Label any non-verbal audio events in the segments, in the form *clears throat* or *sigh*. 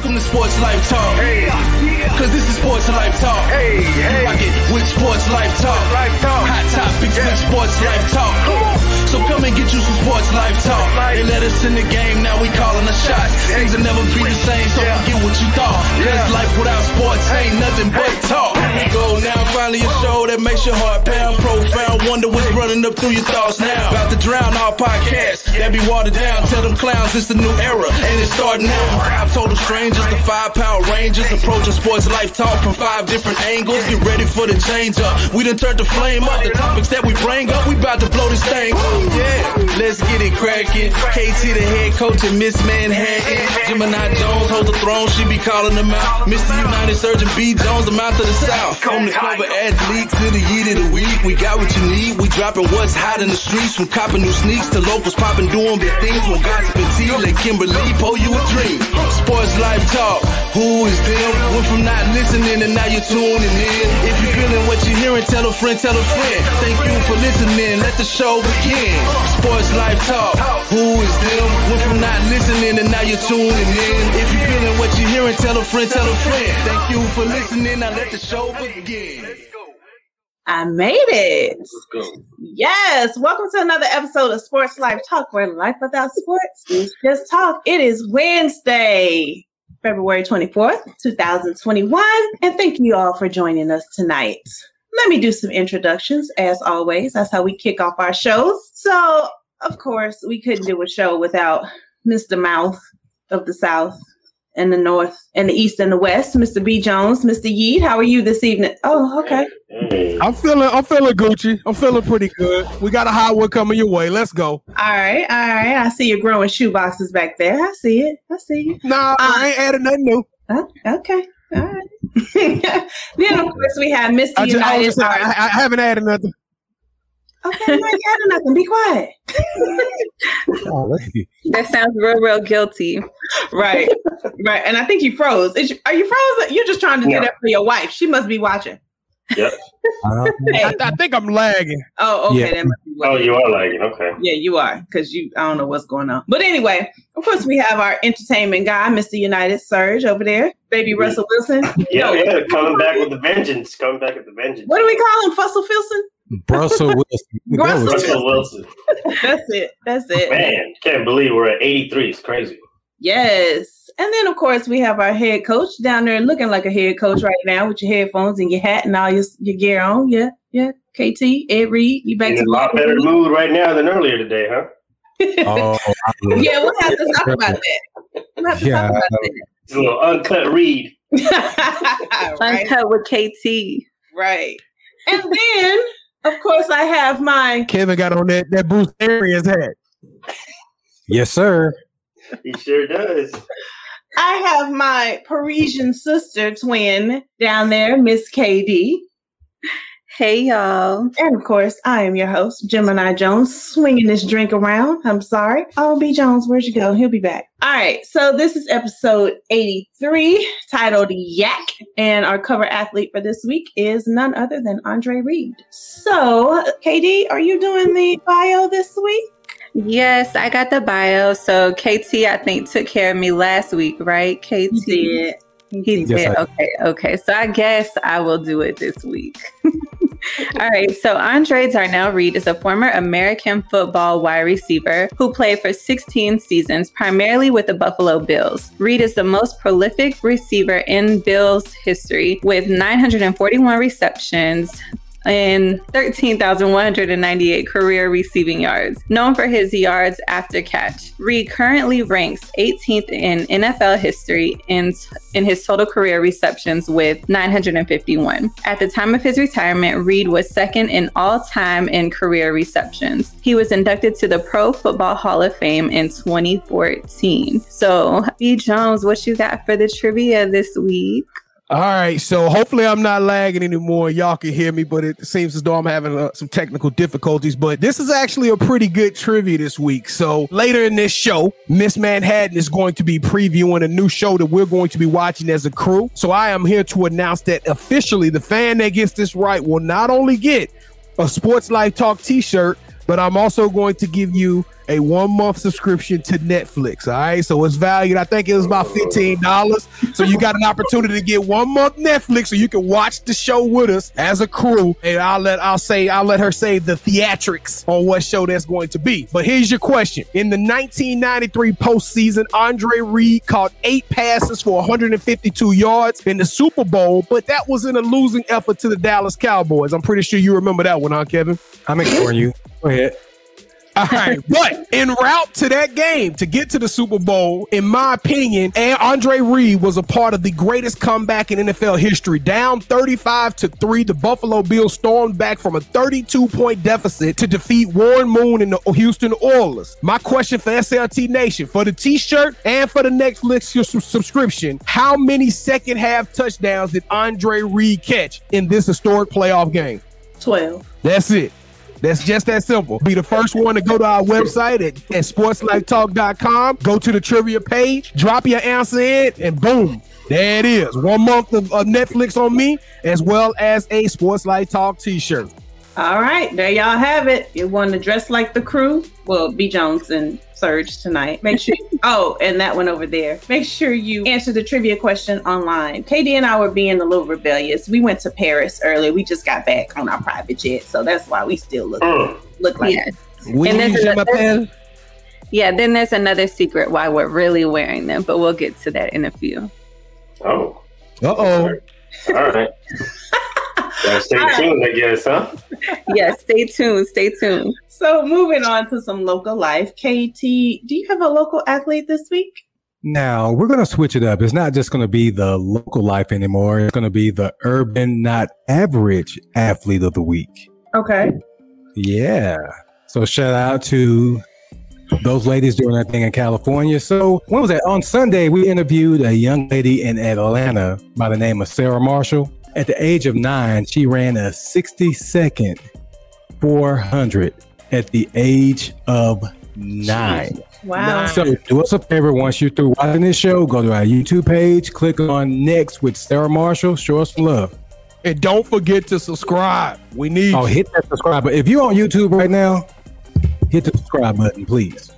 Welcome to Sports Life Talk. Hey, Cause this is Sports Life Talk. Hey, hey. Rock it with Sports Life Talk. Life Talk. Hot topics yeah. with Sports Life Talk. So come and get you some Sports Life Talk. They let us in the game, now we calling the shots. Things will never be the same, so forget what you thought. Cause life without sports ain't nothing but talk. Here we go now, finally a show that makes your heart pound. Profound wonder what's running up through your thoughts now. About to drown our podcast that be watered down. Tell them clowns it's the new era, and it's starting now. I told total strangers, the five power rangers, approaching sports life talk from five different angles. Get ready for the change up. We done turned the flame up. The topics that we bring up, we about to blow this thing. Yeah, let's get it cracking. KT the head coach and Miss Manhattan. Gemini Jones hold the throne, she be calling them out. Mr. United Surgeon B Jones, the mouth of the south. From the cover athletes to the year of the week, we got what you need. We dropping what's hot in the streets, from copping new sneaks to locals popping, doing big things. From gossip and tea, let Kimberly pull you a dream. Sports life talk, who is them? Went from not listening and now you're tuning in. If you're feeling what you're hearing, tell a friend, tell a friend. Thank you for listening. Let the show begin. Sports life talk, who is them? Went from not listening and now you're tuning in. If you're feeling what you're hearing, tell a friend, tell a friend. Thank you for listening. Now let the show begin. I made it. Yes. Welcome to another episode of Sports Life Talk, where life without sports is just talk. It is Wednesday, February 24th, 2021. And thank you all for joining us tonight. Let me do some introductions as always. That's how we kick off our shows. So, of course, we couldn't do a show without Mr. Mouth of the South, and the north and the east and the west. Mr. B Jones, Mr. Yeet, how are you this evening? Oh, okay. I'm feeling I'm feeling Gucci. I'm feeling pretty good. We got a hot one coming your way. Let's go. All right, all right. I see you growing shoe boxes back there. I see it. I see you. No, nah, uh, I ain't adding nothing new. Uh, okay. All right. *laughs* then of course we have Mr. I, just, United. I, I, I haven't added nothing. Okay, I'm not adding nothing. Be quiet. that sounds real, real guilty. Right, right. And I think you froze. You, are you frozen? You're just trying to yeah. do that for your wife. She must be watching. Yep. Uh, I, I, think I'm lagging. Oh, okay. Yeah. oh, you are lagging. Okay. Yeah, you are because you. I don't know what's going on. But anyway, of course, we have our entertainment guy, Mr. United Surge, over there. Baby Russell Wilson. Yeah, yeah, coming back with the vengeance. Coming back with the vengeance. What do we call him? Fussell Filson. Russell *laughs* Wilson. Russell, Russell Wilson. That's it. That's it. Man, can't believe we're at 83. It's crazy. Yes. And then, of course, we have our head coach down there looking like a head coach right now with your headphones and your hat and all your, your gear on. Yeah. Yeah. KT, Ed Reed, you back in a lot better mood right now than earlier today, huh? oh, *laughs* yeah, we'll have to talk about that. We'll have to yeah. talk about that. It's a little uncut read. *laughs* right. Uncut with KT. Right. And then of course, I have mine. Kevin got on that that Bruce Arians hat. Yes, sir. He sure does. I have my Parisian sister twin down there, Miss KD. Hey, y'all. And of course, I am your host, Gemini Jones, swinging this drink around. I'm sorry. Oh, B. Jones, where'd you go? He'll be back. All right. So, this is episode 83 titled Yak. And our cover athlete for this week is none other than Andre Reed. So, KD, are you doing the bio this week? Yes, I got the bio. So, KT, I think, took care of me last week, right? KT? He did. He did. okay. Okay. So, I guess I will do it this week. *laughs* All right. So Andre Darnell Reed is a former American football wide receiver who played for 16 seasons, primarily with the Buffalo Bills. Reed is the most prolific receiver in Bills history with 941 receptions, and 13,198 career receiving yards. Known for his yards after catch, Reed currently ranks 18th in NFL history in, in his total career receptions with 951. At the time of his retirement, Reed was second in all time in career receptions. He was inducted to the Pro Football Hall of Fame in 2014. So, B. Jones, what you got for the trivia this week? All right, so hopefully I'm not lagging anymore. Y'all can hear me, but it seems as though I'm having uh, some technical difficulties. But this is actually a pretty good trivia this week. So later in this show, Miss Manhattan is going to be previewing a new show that we're going to be watching as a crew. So I am here to announce that officially, the fan that gets this right will not only get a Sports Life Talk T-shirt, but I'm also going to give you a one month subscription to Netflix. All right. So it's valued, I think it was about $15. So you got an opportunity to get one month Netflix so you can watch the show with us as a crew. And I'll let I'll say I'll let her say the theatrics on what show that's going to be. But here's your question. In the 1993 postseason, Andre Reed caught eight passes for 152 yards in the Super Bowl, but that was in a losing effort to the Dallas Cowboys. I'm pretty sure you remember that one, huh, Kevin? I'm ignoring you. Go ahead. All right, but en route to that game to get to the Super Bowl, in my opinion, and Andre Reed was a part of the greatest comeback in NFL history. Down 35 to 3, the Buffalo Bills stormed back from a 32 point deficit to defeat Warren Moon and the Houston Oilers. My question for SLT Nation for the t shirt and for the Netflix subscription how many second half touchdowns did Andre Reed catch in this historic playoff game? 12. That's it. That's just that simple. Be the first one to go to our website at, at sportslifetalk.com. Go to the trivia page, drop your answer in, and boom, there it is. One month of, of Netflix on me, as well as a Sports Life Talk t shirt. All right, there y'all have it. You want to dress like the crew? Well, B. Jones and Serge tonight. Make sure. *laughs* oh, and that one over there. Make sure you answer the trivia question online. KD and I were being a little rebellious. We went to Paris earlier. We just got back on our private jet, so that's why we still look Mm. look like. Yes. We And use there's another- pen. Yeah, then there's another secret why we're really wearing them, but we'll get to that in a few. Oh, Uh oh. all right. *laughs* Gotta stay tuned, I guess, huh? *laughs* yes, stay tuned. Stay tuned. So moving on to some local life. KT, do you have a local athlete this week? Now we're going to switch it up. It's not just going to be the local life anymore. It's going to be the urban, not average athlete of the week. Okay. Yeah. So shout out to those ladies doing that thing in California. So when was that? On Sunday, we interviewed a young lady in Atlanta by the name of Sarah Marshall. At the age of nine, she ran a 60 second 400 at the age of nine. Wow. So do us a favor once you're through watching this show, go to our YouTube page, click on next with Sarah Marshall, show us some love. And don't forget to subscribe. We need Oh, hit that subscribe button. If you're on YouTube right now, hit the subscribe button, please.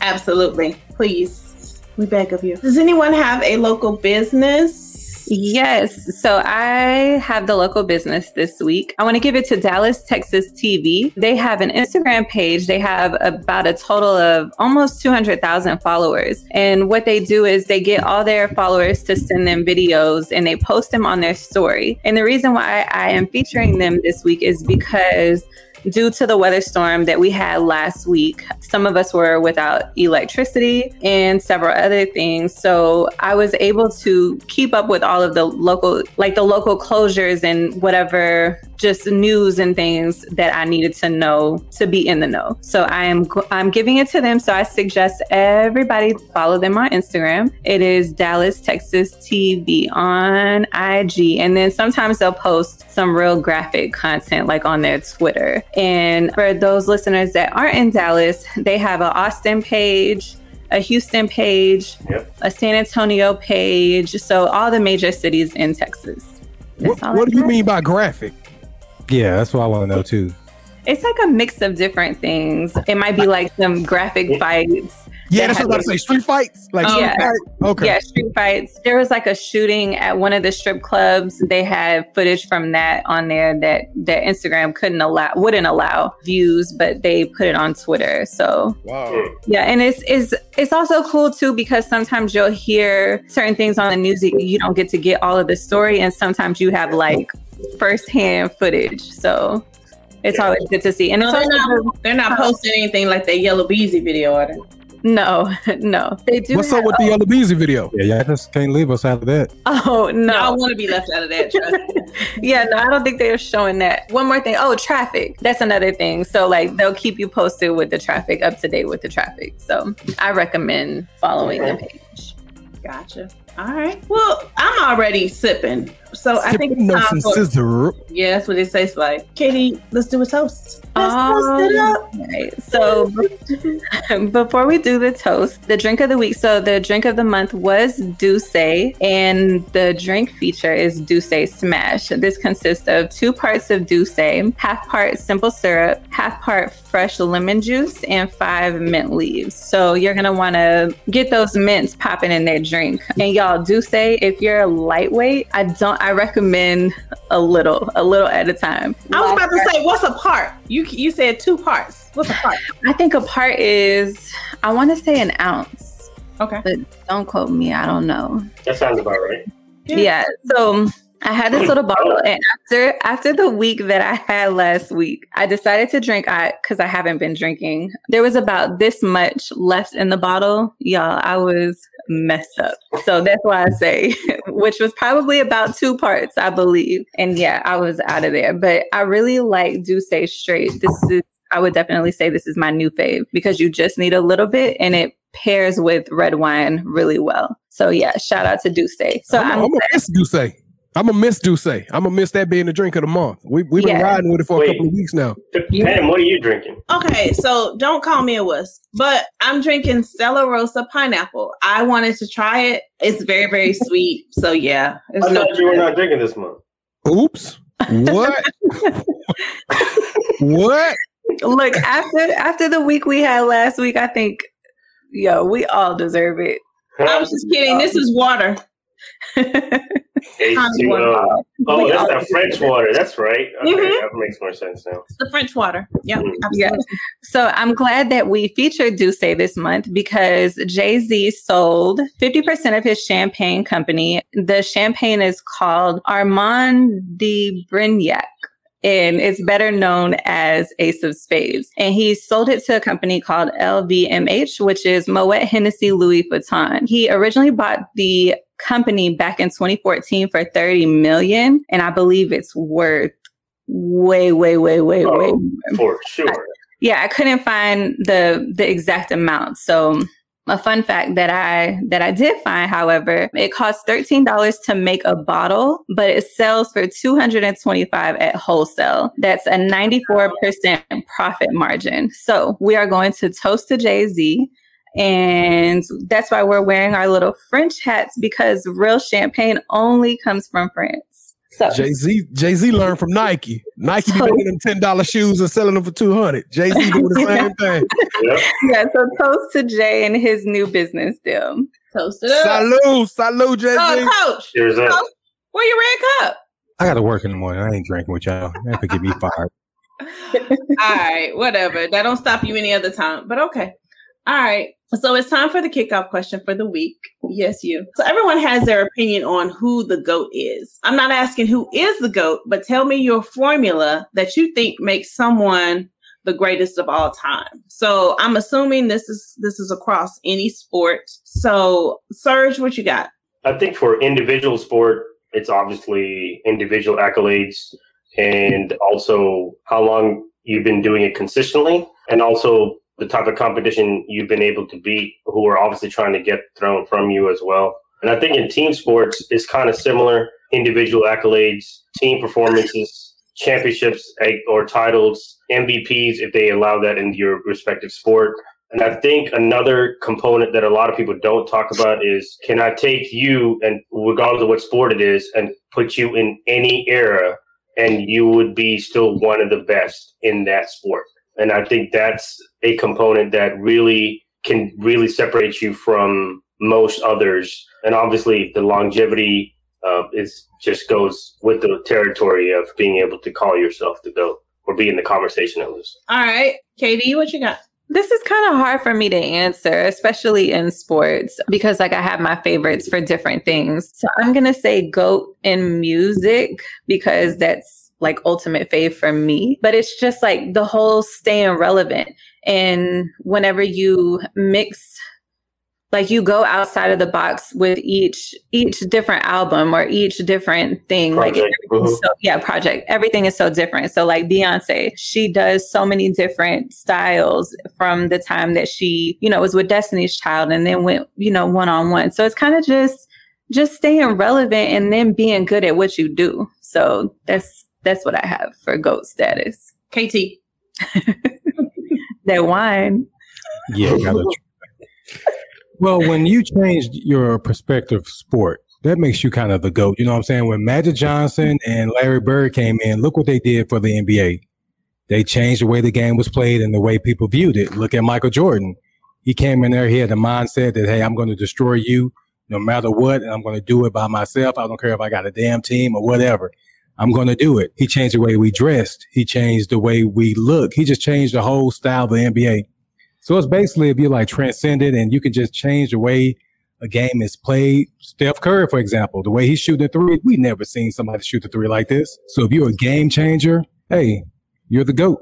Absolutely. Please. We beg of you. Does anyone have a local business? Yes. So I have the local business this week. I want to give it to Dallas, Texas TV. They have an Instagram page. They have about a total of almost 200,000 followers. And what they do is they get all their followers to send them videos and they post them on their story. And the reason why I am featuring them this week is because due to the weather storm that we had last week, some of us were without electricity and several other things. So I was able to keep up with all of the local, like the local closures and whatever just news and things that I needed to know to be in the know. So I am I'm giving it to them. So I suggest everybody follow them on Instagram. It is Dallas Texas TV on IG, and then sometimes they'll post some real graphic content like on their Twitter. And for those listeners that aren't in Dallas, they have an Austin page. A Houston page, Yep. a San Antonio page, so all the major cities in Texas. That's What, what do you mean by graphic? Yeah, that's what I want to know too. It's like a mix of different things. It might be like some graphic fights. Yeah, that that's what I was about to say. Street fights? Like oh, street yeah. fight? Okay. Yeah, street fights. There was like a shooting at one of the strip clubs. They had footage from that on there that that Instagram couldn't allow, wouldn't allow views, but they put it on Twitter. So Wow. yeah, and it's it's it's also cool too because sometimes you'll hear certain things on the news that you don't get to get all of the story, and sometimes you have like firsthand footage. So it's Yeah. always good to see. And No, it's they're not. They're not posting anything like that Yellow Beezy video, are they? no, *laughs* no, they do. What's have- up with the Yellow Beezy video? Yeah, y'all just can't leave us out of that. *laughs* Oh no! Y'all want to be left out of that. Trust. *laughs* Yeah, no, I don't think they're showing that. One more thing. Oh, traffic. That's another thing. So like they'll keep you posted with the traffic, up to date with the traffic. So I recommend following the page. Gotcha. All right. Well, I'm already sipping So I think it's time some for, scissor. yeah, that's what it tastes like. Katie, let's do a toast. Let's Um, toast it up. Right. So *laughs* before we do the toast, the drink of the week. So the drink of the month was D'usse, and the drink feature is D'usse Smash. This consists of two parts of D'usse, half part simple syrup, half part fresh lemon juice, and five mint leaves. So you're gonna want to get those mints popping in their drink. And y'all, D'usse, if you're lightweight, I don't. I recommend a little, a little at a time. I was about to say, what's a part? You you said two parts. What's a part? I think a part is, I want to say an ounce, Okay. but don't quote me. I don't know. That sounds about right. Yeah. Yeah. So I had this little bottle, and after after the week that I had last week, I decided to drink. I because I haven't been drinking. There was about this much left in the bottle, y'all. I was messed up. So that's why I say, *laughs* which was probably about two parts, I believe. And yeah, I was out of there. But I really like D'usse Straight. This is. I would definitely say this is my new fave because you just need a little bit and it pairs with red wine really well. So yeah, shout out to D'usse. So I'm, I'm, I'm gonna miss D'usse. I'm gonna miss D'usse. I'm gonna miss that being the drink of the month. We we've been Yeah. riding with it for Wait. a couple of weeks now. Yeah. Pam, what are you drinking? Okay, so don't call me a wuss, but I'm drinking Stella Rosa pineapple. I wanted to try it. It's very, very *laughs* sweet. So yeah, it's I no- thought you were not drinking this month. Oops. What? *laughs* what? Look, after after the week we had last week, I think yo, we all deserve it. I was just kidding. This is water. H2O. Oh, We that's all that French water. That's right. Okay, Mhm. that makes more sense now. It's the French water. Yep, Mm. absolutely. Yeah. So I'm glad that we featured D'usse this month because Jay Z sold 50% of his champagne company. The champagne is called Armand de Brignac. And it's better known as Ace of Spades. And he sold it to a company called LVMH, which is Moet Hennessy Louis Vuitton. He originally bought the company back in 2014 for 30 million. And I believe it's worth way, way, way, way, Oh. way more. For sure. Yeah, I couldn't find the the exact amount. So a fun fact that I that I did find, however, it costs thirteen dollars to make a bottle, but it sells for two hundred and twenty five at wholesale. That's a ninety four percent profit margin. So we are going to toast to Jay Z. And that's why we're wearing our little French hats because real champagne only comes from France. So Jay Z Jay Z learned from Nike. Nike be So- making them ten dollar shoes and selling them for two hundred. Jay Z *laughs* doing the same thing. Yep. yeah, so toast to Jay and his new business deal. Toast it up. Salute, salute, Jay Z. Oh, coach, There's a Coach, where your red cup? I got to work in the morning. I ain't drinking with y'all. That could get me fired. *laughs* All right, whatever. That don't stop you any other time, but okay. All right. So it's time for the kickoff question for the week. Yes, you. So everyone has their opinion on who the GOAT is. I'm not asking who is the GOAT, but tell me your formula that you think makes someone the greatest of all time. So I'm assuming this is this is across any sport. So Serge, what you got? I think for individual sport, it's obviously individual accolades and also how long you've been doing it consistently and also the type of competition you've been able to beat who are obviously trying to get thrown from you as well. And I think in team sports, it's kind of similar individual accolades, team performances, championships eh, or titles, MVPs if they allow that in your respective sport. And I think another component that a lot of people don't talk about is can I take you and regardless of what sport it is and put you in any era and you would be still one of the best in that sport. And I think that's a component that really can really separate you from most others. And obviously the longevity uh, is just goes with the territory of being able to call yourself the GOAT or be in the conversation at least. All right, Katie, what you got? This is kind of hard for me to answer, especially in sports, because like I have my favorites for different things. So I'm going to say GOAT in music because that's like ultimate fave for me. But it's just like the whole staying relevant. And whenever you mix like you go outside of the box with each each different album or each different thing like Project. everything's Mhm. so yeah project everything is so different so like beyonce she does so many different styles from the time that she you know was with destiny's child and then went you know one on one so it's kind of just just staying relevant and then being good at what you do. So that's that's what I have for GOAT status. KT. *laughs* that wine. Yeah. *laughs* well, when you changed your perspective sport, that makes you kind of the GOAT. You know what I'm saying? When Magic Johnson and Larry Bird came in, look what they did for the NBA. They changed the way the game was played and the way people viewed it. Look at Michael Jordan. He came in there, he had the mindset that, hey, I'm going to destroy you no matter what, and I'm going to do it by myself. I don't care if I got a damn team or whatever. I'm going to do it. He changed the way we dressed. He changed the way we look. He just changed the whole style of the NBA. So it's basically if you like transcended and you can just change the way a game is played. Steph Curry, for example, the way he's shooting a three, we never seen somebody shoot the three like this. So if you're a game changer, hey, you're the GOAT.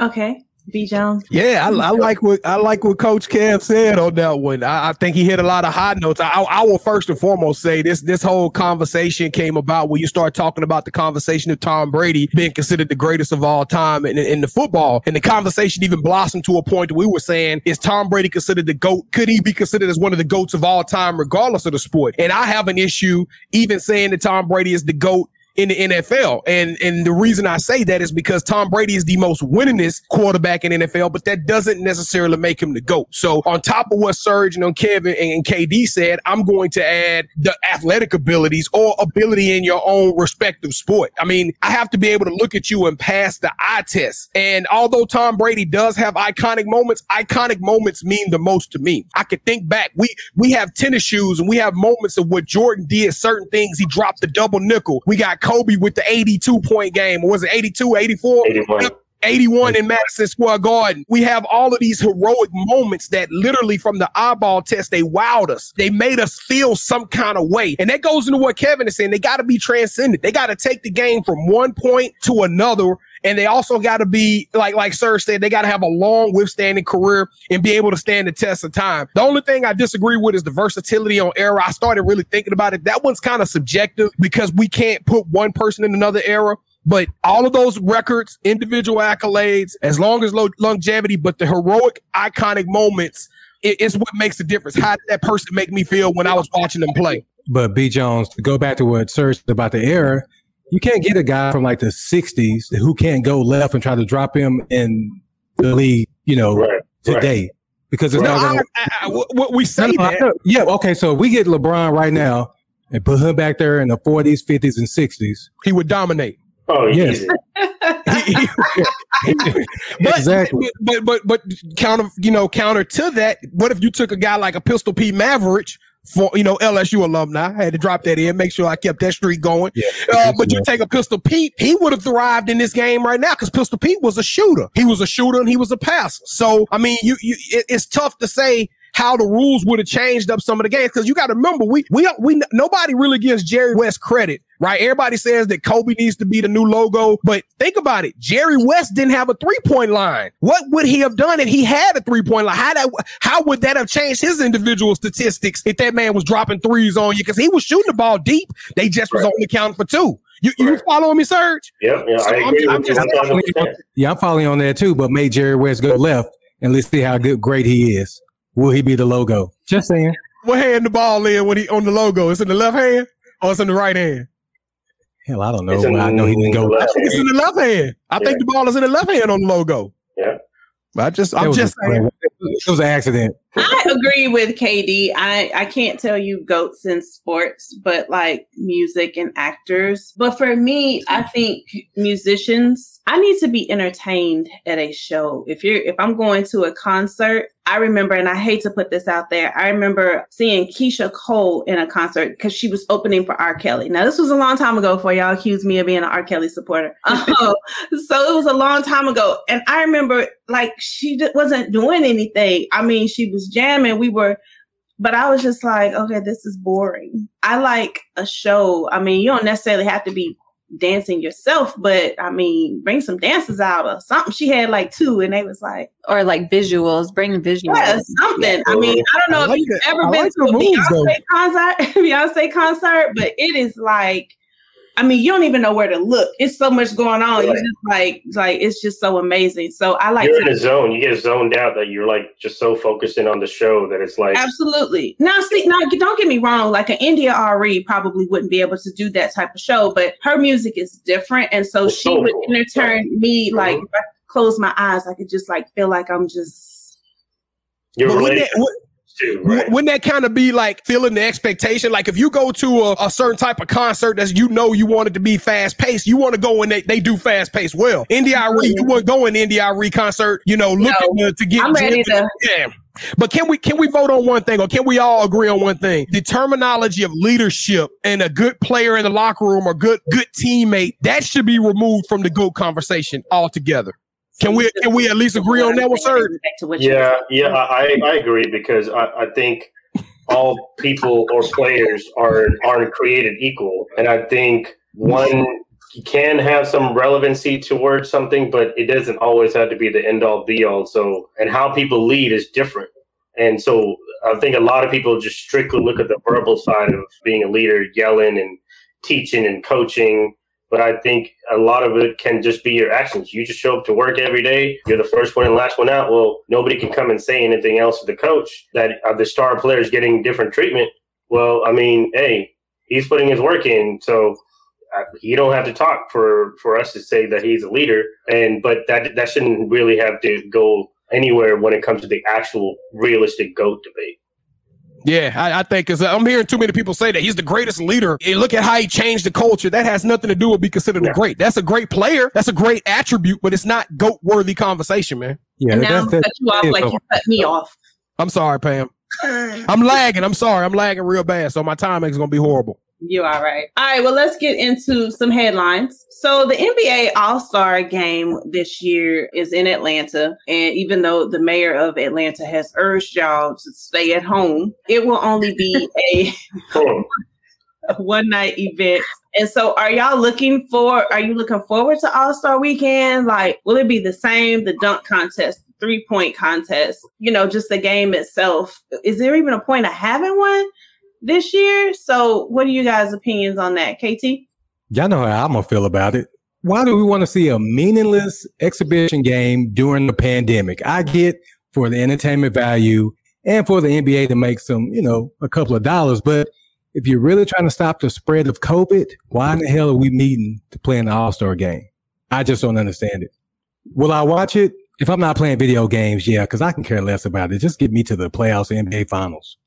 Okay. B Jones. Yeah, I, I, like what I like what Coach Kev said on that one. I, I, think he hit a lot of high notes. I, I, will first and foremost say this: this whole conversation came about when you start talking about the conversation of Tom Brady being considered the greatest of all time in, in the football, and the conversation even blossomed to a point that we were saying: Is Tom Brady considered the goat? Could he be considered as one of the goats of all time, regardless of the sport? And I have an issue even saying that Tom Brady is the goat in the NFL. And and the reason I say that is because Tom Brady is the most winningest quarterback in NFL, but that doesn't necessarily make him the GOAT. So on top of what Serge and on Kevin and KD said, I'm going to add the athletic abilities or ability in your own respective sport. I mean, I have to be able to look at you and pass the eye test. And although Tom Brady does have iconic moments, iconic moments mean the most to me. I could think back. We we have tennis shoes and we have moments of what Jordan did, certain things. He dropped the double nickel. We got Kobe with the 82 point game. Was it 82, 84? 81. 81 in Madison Square Garden. We have all of these heroic moments that literally from the eyeball test, they wowed us. They made us feel some kind of way. And that goes into what Kevin is saying. They got to be transcendent. They got to take the game from one point to another. And they also got to be like, like Sir said, they got to have a long withstanding career and be able to stand the test of time. The only thing I disagree with is the versatility on era. I started really thinking about it. That one's kind of subjective because we can't put one person in another era. But all of those records, individual accolades, as long as lo- longevity, but the heroic, iconic moments it, it's what makes the difference. How did that person make me feel when I was watching them play? But B Jones, to go back to what Serge about the era, you can't get a guy from like the '60s who can't go left and try to drop him in the league, you know, right, today. Right. Because it's not gonna, I, I, I, we say no, that. Yeah, okay. So if we get LeBron right now and put him back there in the 40s, 50s, and 60s. He would dominate. Oh yes. *laughs* *laughs* but, exactly. But, but but counter you know counter to that, what if you took a guy like a Pistol Pete Maravich for you know LSU alumni. I had to drop that in, make sure I kept that streak going. Yeah, uh, but you take a Pistol Pete, he would have thrived in this game right now because Pistol Pete was a shooter. He was a shooter and he was a passer. So I mean, you, you it, it's tough to say how the rules would have changed up some of the games. Cause you got to remember, we, we, we, nobody really gives Jerry West credit, right? Everybody says that Kobe needs to be the new logo, but think about it. Jerry West didn't have a three point line. What would he have done if he had a three point line? How that, how would that have changed his individual statistics if that man was dropping threes on you? Cause he was shooting the ball deep. They just right. was only counting for two. You, you following me, Serge? Yeah, yeah, so I agree. I'm, I'm just, yeah, I'm following on that too, but made Jerry West go left and let's see how good great he is. Will he be the logo? Just saying. What hand the ball in when he on the logo? It's in the left hand or it's in the right hand? Hell, I don't know. I know he didn't go. I think it's in the left hand. I yeah. think the ball is in the left hand on the logo. Yeah. I just, I'm just saying. It was an accident. I agree with KD. I, I can't tell you goats in sports, but like music and actors. But for me, I think musicians, I need to be entertained at a show. If you're, if I'm going to a concert, I remember, and I hate to put this out there, I remember seeing Keyshia Cole in a concert because she was opening for R. Kelly. Now, this was a long time ago before y'all accused me of being an R. Kelly supporter. Um, *laughs* so it was a long time ago. And I remember like she wasn't doing anything. I mean, she was jamming. We were, but I was just like, okay, this is boring. I like a show. I mean, you don't necessarily have to be dancing yourself, but I mean, bring some dances out or something. She had like two, and they was like, or like visuals, bring visuals, yeah, something. I mean, I don't know I if you've ever I been like to a Beyonce though. concert, *laughs* Beyonce concert, but it is like I mean, you don't even know where to look. It's so much going on. Right. It's just like, like it's just so amazing. So I like. You're to- in a zone. You get zoned out that you're like just so focused in on the show that it's like. Absolutely. Now, see, now don't get me wrong. Like an India RE probably wouldn't be able to do that type of show, but her music is different, and so it's she so would cool. entertain me. Mm-hmm. Like, close my eyes, I could just like feel like I'm just. You're related too. Right? Wouldn't that kind of be like feeling the expectation? Like if you go to a, a certain type of concert that you know you want it to be fast paced, you want to go and they, they do fast paced well. India.Arie, you would go in India.Arie concert, you know, looking no, to, to, get. I'm ready to. Yeah. But can we can we vote on one thing or can we all agree on one thing? The terminology of leadership and a good player in the locker room or good good teammate, that should be removed from the GOAT conversation altogether. Can we can we at least agree on that one, sir? Yeah, yeah, I, I agree because I, I think all people or players are aren't created equal, and I think one can have some relevancy towards something, but it doesn't always have to be the end all be all. So, and how people lead is different, and so I think a lot of people just strictly look at the verbal side of being a leader, yelling and teaching and coaching but I think a lot of it can just be your actions. You just show up to work every day. You're the first one and last one out. Well, nobody can come and say anything else to the coach that the star player is getting different treatment. Well, I mean, hey, he's putting his work in, so uh, you don't have to talk for for us to say that he's a leader. And but that that shouldn't really have to go anywhere when it comes to the actual realistic goat debate. Yeah, I, I think because I'm hearing too many people say that he's the greatest leader. And look at how he changed the culture. That has nothing to do with be considered yeah. a great. That's a great player. That's a great attribute, but it's not goat worthy conversation, man. Yeah, and now I'm cut you off like you cut me off. I'm sorry, Pam. I'm lagging. I'm sorry. I'm lagging real bad, so my timing is gonna be horrible. You are right. All right. Well, let's get into some headlines. So, the NBA All Star game this year is in Atlanta. And even though the mayor of Atlanta has urged y'all to stay at home, it will only be *laughs* a, *laughs* one night event. And so, are y'all looking for, are you looking forward to All Star weekend? Like, will it be the same? The dunk contest, three point contest, you know, just the game itself. Is there even a point of having one? This year. So, what are you guys' opinions on that, KT? Y'all know how I'm gonna feel about it. Why do we want to see a meaningless exhibition game during the pandemic? I get for the entertainment value and for the NBA to make some, you know, a couple of dollars. But if you're really trying to stop the spread of COVID, why in the hell are we meeting to play in the All Star game? I just don't understand it. Will I watch it? If I'm not playing video games, yeah, because I can care less about it. Just get me to the playoffs, NBA finals.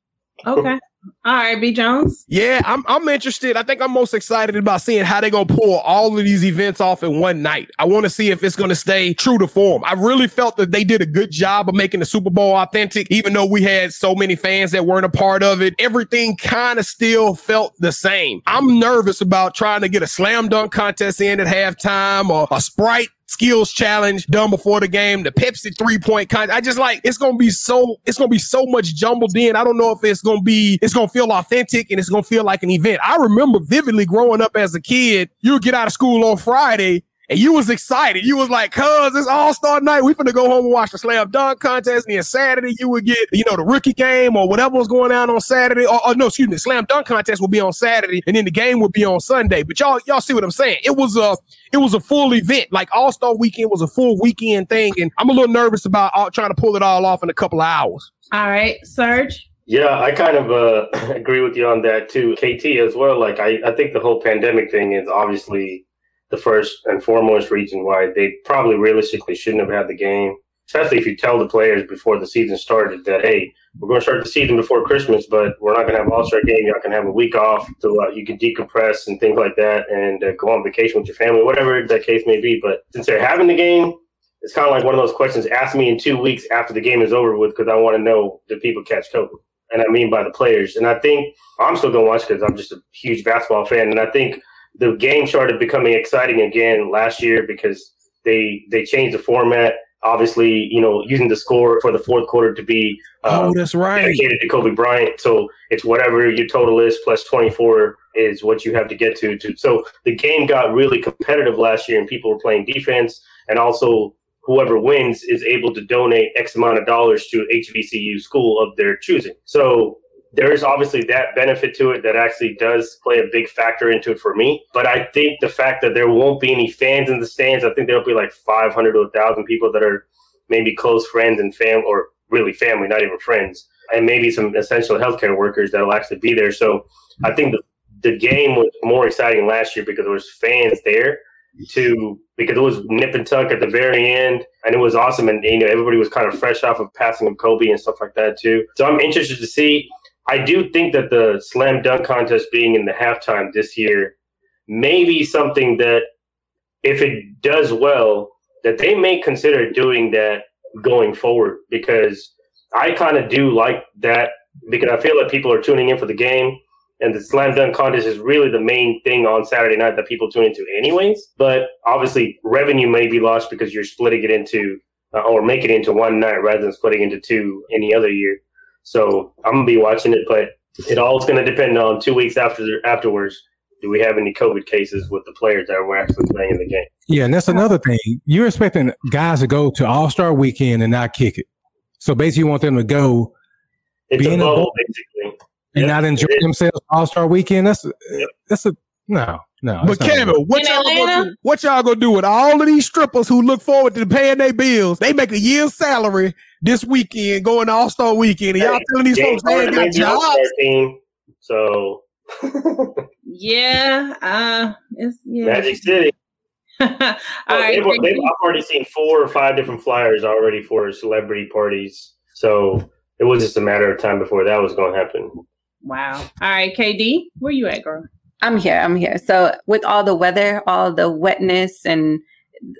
Okay. All right, B Jones. Yeah, I'm I'm interested. I think I'm most excited about seeing how they're gonna pull all of these events off in one night. I want to see if it's gonna stay true to form. I really felt that they did a good job of making the Super Bowl authentic, even though we had so many fans that weren't a part of it. Everything kind of still felt the same. I'm nervous about trying to get a slam dunk contest in at halftime or a sprite skills challenge done before the game, the Pepsi three point con. I just like it's gonna be so it's gonna be so much jumbled in. I don't know if it's gonna be it's gonna feel authentic and it's gonna feel like an event. I remember vividly growing up as a kid. You get out of school on Friday and you was excited. You was like, cuz it's all star night. We finna go home and watch the slam dunk contest. And then Saturday you would get, you know, the rookie game or whatever was going on on Saturday. Or, or no, excuse me, the slam dunk contest will be on Saturday and then the game would be on Sunday. But y'all, y'all see what I'm saying? It was a, it was a full event. Like All Star Weekend was a full weekend thing, and I'm a little nervous about all, trying to pull it all off in a couple of hours. All right, Serge. Yeah, I kind of uh, *laughs* agree with you on that too, KT as well. Like I, I think the whole pandemic thing is obviously the first and foremost reason why they probably realistically shouldn't have had the game. Especially if you tell the players before the season started that, hey, we're going to start the season before Christmas, but we're not going to have All Star game. Y'all can have a week off to uh, you can decompress and things like that, and uh, go on vacation with your family, whatever that case may be. But since they're having the game, it's kind of like one of those questions. Ask me in two weeks after the game is over with, because I want to know do people catch COVID, and I mean by the players. And I think I'm still going to watch because I'm just a huge basketball fan, and I think the game started becoming exciting again last year because they they changed the format. Obviously, you know, using the score for the fourth quarter to be um, oh, that's right, dedicated to Kobe Bryant. So it's whatever your total is plus twenty four is what you have to get to. To so the game got really competitive last year, and people were playing defense, and also whoever wins is able to donate X amount of dollars to HBCU school of their choosing. So there is obviously that benefit to it that actually does play a big factor into it for me. But I think the fact that there won't be any fans in the stands, I think there'll be like 500 to 1,000 people that are maybe close friends and family, or really family, not even friends, and maybe some essential healthcare workers that'll actually be there. So I think the, the game was more exciting last year because there was fans there to because it was nip and tuck at the very end and it was awesome and you know everybody was kind of fresh off of passing of Kobe and stuff like that too. So I'm interested to see I do think that the slam dunk contest being in the halftime this year may be something that if it does well that they may consider doing that going forward because I kind of do like that because I feel like people are tuning in for the game and the slam dunk contest is really the main thing on Saturday night that people tune into anyways. But obviously revenue may be lost because you're splitting it into uh, or making it into one night rather than splitting into two any other year. So I'm gonna be watching it, but it all's gonna depend on two weeks after afterwards. Do we have any COVID cases with the players that were actually playing in the game? Yeah, and that's another thing. You're expecting guys to go to All Star Weekend and not kick it. So basically, you want them to go. It's a bubble, basically, and yep, not enjoy themselves All Star Weekend. That's yep. that's a no. No, but Kevin, what y'all, gonna do, what y'all gonna do with all of these strippers who look forward to paying their bills? They make a year's salary this weekend, going to All Star Weekend, and y'all telling these James folks they ain't got jobs. Team, so yeah, uh, it's yeah. Magic City. *laughs* well, right, they've, they've, I've already seen four or five different flyers already for celebrity parties, so it was just a matter of time before that was going to happen. Wow. All right, KD, where you at, girl? I'm here. I'm here. So with all the weather, all the wetness and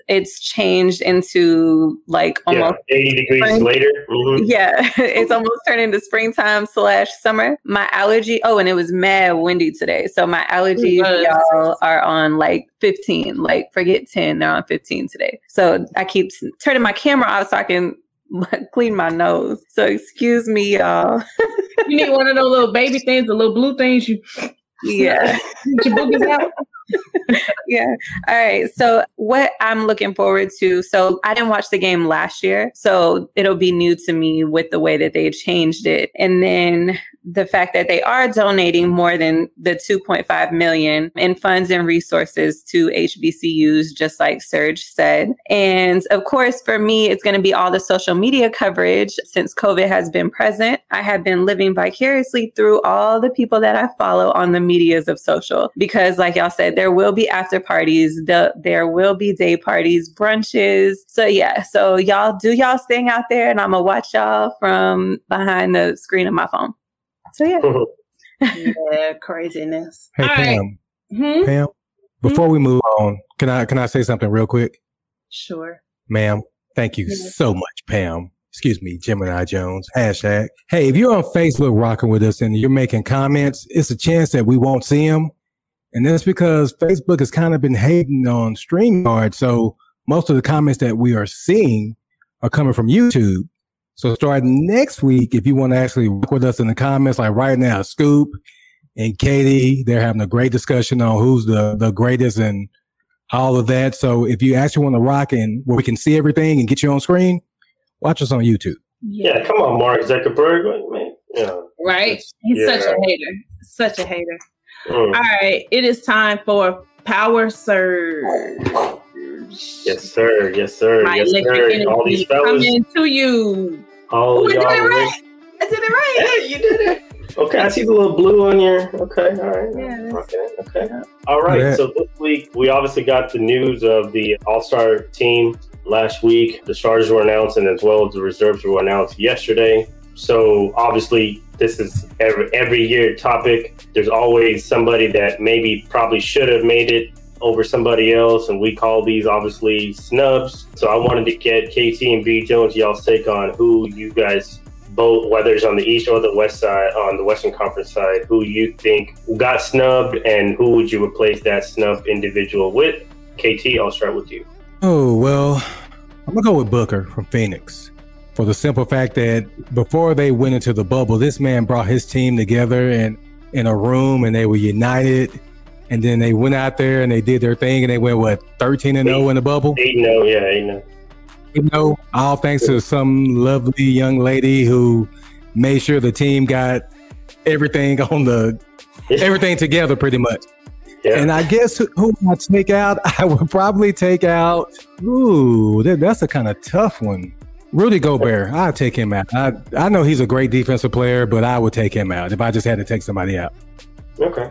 it's changed into like almost yeah, 80 degrees spring. later. Mm-hmm. *laughs* Yeah, it's almost turned into springtime slash summer. My allergy, oh, and it was mad windy today. So my allergies, y'all, are on like 15. Like forget 10, they're on 15 today. So I keep turning my camera off so I can *laughs* clean my nose. So excuse me, y'all. you need one of those little baby things, the little blue things you yeah. *laughs* out. *laughs* yeah. All right. So what I'm looking forward to. So I didn't watch the game last year, so it'll be new to me with the way that they changed it. And then the fact that they are donating more than the 2.5 million in funds and resources to HBCUs, just like Serge said. And of course, for me, it's going to be all the social media coverage since COVID has been present. I have been living vicariously through all the people that I follow on the medias of social because, like y'all said, there will be after parties, the, there will be day parties, brunches. So, yeah, so y'all do y'all thing out there, and I'm going to watch y'all from behind the screen of my phone. So yeah. *laughs* yeah, craziness. Hey All Pam. Right. Hmm? Pam, before hmm? we move on, can I can I say something real quick? Sure. Ma'am, thank you yeah. so much, Pam. Excuse me, Gemini Jones. Hashtag. Hey, if you're on Facebook rocking with us and you're making comments, it's a chance that we won't see them. And that's because Facebook has kind of been hating on StreamYard. So most of the comments that we are seeing are coming from YouTube. So starting next week, if you want to actually work with us in the comments, like right now, Scoop and Katie, they're having a great discussion on who's the, the greatest and all of that. So if you actually want to rock and where we can see everything and get you on screen, watch us on YouTube. Yeah, come on, Mark Zuckerberg, man. Yeah. Right? He's yeah. such a hater. Such a hater. Mm. All right, it is time for Power Surge. Yes, sir. Yes, sir. My yes, sir. All these fellas coming to you. Oh, Ooh, y'all. I did it right. I did it right. Hey, you did it. Okay, I see the little blue on your. Okay, all right. Yeah, okay, okay. All right. Yeah. So this week we obviously got the news of the All Star team last week. The starters were announced, and as well as the reserves were announced yesterday. So obviously, this is every every year topic. There's always somebody that maybe probably should have made it over somebody else, and we call these obviously snubs. So I wanted to get KT and B Jones y'all's take on who you guys both, whether it's on the east or the west side, on the Western Conference side, who you think got snubbed, and who would you replace that snub individual with? KT, I'll start with you. Oh well, I'm gonna go with Booker from Phoenix for the simple fact that before they went into the bubble, this man brought his team together and in a room, and they were united and then they went out there and they did their thing and they went what 13 and 0 in the bubble 8 0 yeah 8 0 you know all thanks to some lovely young lady who made sure the team got everything *laughs* on the everything together pretty much. Yeah. And I guess who, who I take out, *laughs* I would probably take out. Ooh, that, that's a kind of tough one. Rudy Gobert, I'd take him out. I I know he's a great defensive player, but I would take him out if I just had to take somebody out. Okay.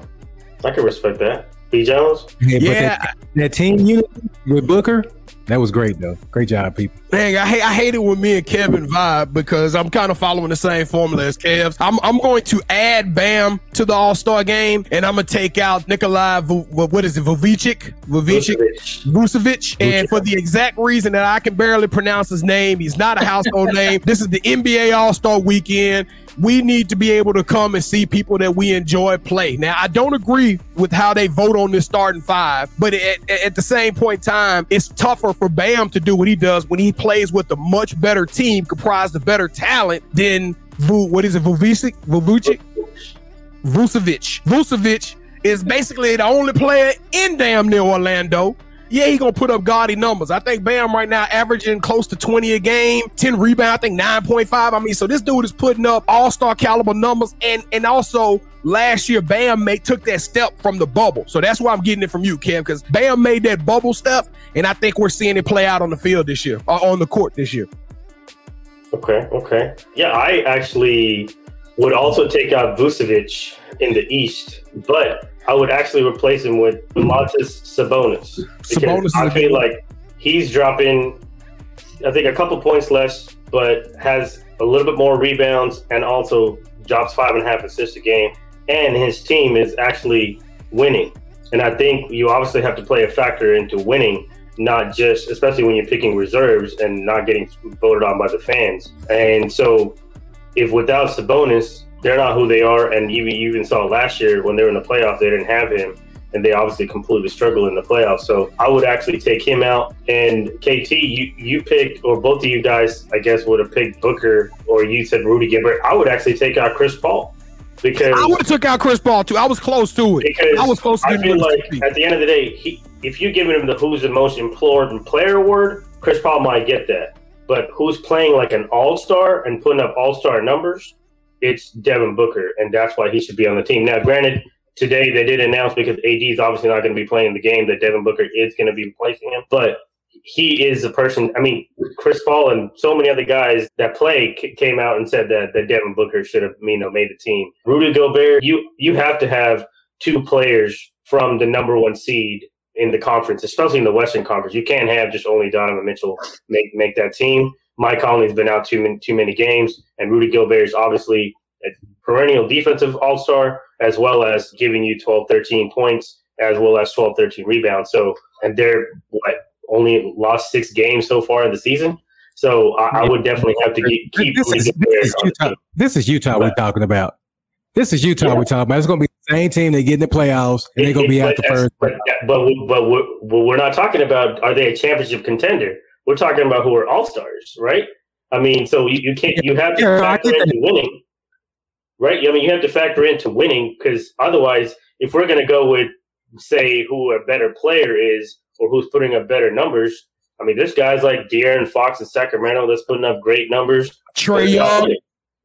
I can respect that. B. Jones? Yeah, Yeah. that, that team unit with Booker, that was great though. Great job, people. Dang, I hate I hate it when me and Kevin vibe because I'm kind of following the same formula as Kev's. I'm I'm going to add Bam to the All Star game, and I'm gonna take out Nikolai. V- what is it? Vujicic, Vujicic, Vucevic. Vucevic, and for the exact reason that I can barely pronounce his name, he's not a household *laughs* name. This is the NBA All Star Weekend. We need to be able to come and see people that we enjoy play. Now, I don't agree with how they vote on this starting five, but at, at the same point in time, it's tougher for Bam to do what he does when he plays with a much better team comprised of better talent than Vu, what is it, Vucevic? Vucevic? Vucevic. Vucevic is basically the only player in damn near Orlando. Yeah, he gonna put up gaudy numbers. I think Bam right now averaging close to 20 a game, 10 rebound, I think 9.5. I mean, so this dude is putting up all-star caliber numbers. And and also last year, Bam made took that step from the bubble. So that's why I'm getting it from you, Kev, because Bam made that bubble step, and I think we're seeing it play out on the field this year, or on the court this year. Okay, okay. Yeah, I actually would also take out Vucevic in the East, but I would actually replace him with Montes Sabonis. Sabonis is I feel like he's dropping, I think, a couple points less, but has a little bit more rebounds and also drops five and a half assists a game. And his team is actually winning. And I think you obviously have to play a factor into winning not just especially when you're picking reserves and not getting voted on by the fans. And so if without Sabonis, they're not who they are, and even you even saw last year when they were in the playoffs, they didn't have him, and they obviously completely struggled in the playoffs. So I would actually take him out. And KT, you you picked, or both of you guys, I guess, would have picked Booker, or you said Rudy Gobert. I would actually take out Chris Paul because I would have took out Chris Paul too. I was close to it. because I was close to I feel like at the end of the day, he, if you're giving him the who's the most important player award, Chris Paul might get that. But who's playing like an all star and putting up all star numbers? It's Devin Booker, and that's why he should be on the team. Now, granted, today they did announce because AD is obviously not going to be playing the game that Devin Booker is going to be replacing him, but he is a person. I mean, Chris Paul and so many other guys that play c- came out and said that, that Devin Booker should have, you know, made the team. Rudy Gobert, you you have to have two players from the number one seed in the conference, especially in the Western Conference. You can't have just only Donovan Mitchell make make that team. Mike Conley's been out too many too many games, and Rudy Gobert is obviously a perennial defensive all star, as well as giving you 12, 13 points, as well as 12, 13 rebounds. So, and they're what only lost six games so far in the season. So I, I would definitely have to keep, keep This is, this is Utah. This is Utah we're talking about. This is Utah Yeah. we're talking about. It's going to be the same team that get in the playoffs, and they're going to be out the first. But, but, we- but we're, but we're not talking about are they a championship contender? We're talking about who are all stars, right? I mean, so you, you can't you have to factor into winning, right? I mean, you have to factor into winning because otherwise, if we're going to go with say who a better player is or who's putting up better numbers, I mean, there's guys like De'Aaron Fox in Sacramento that's putting up great numbers. Trae Young.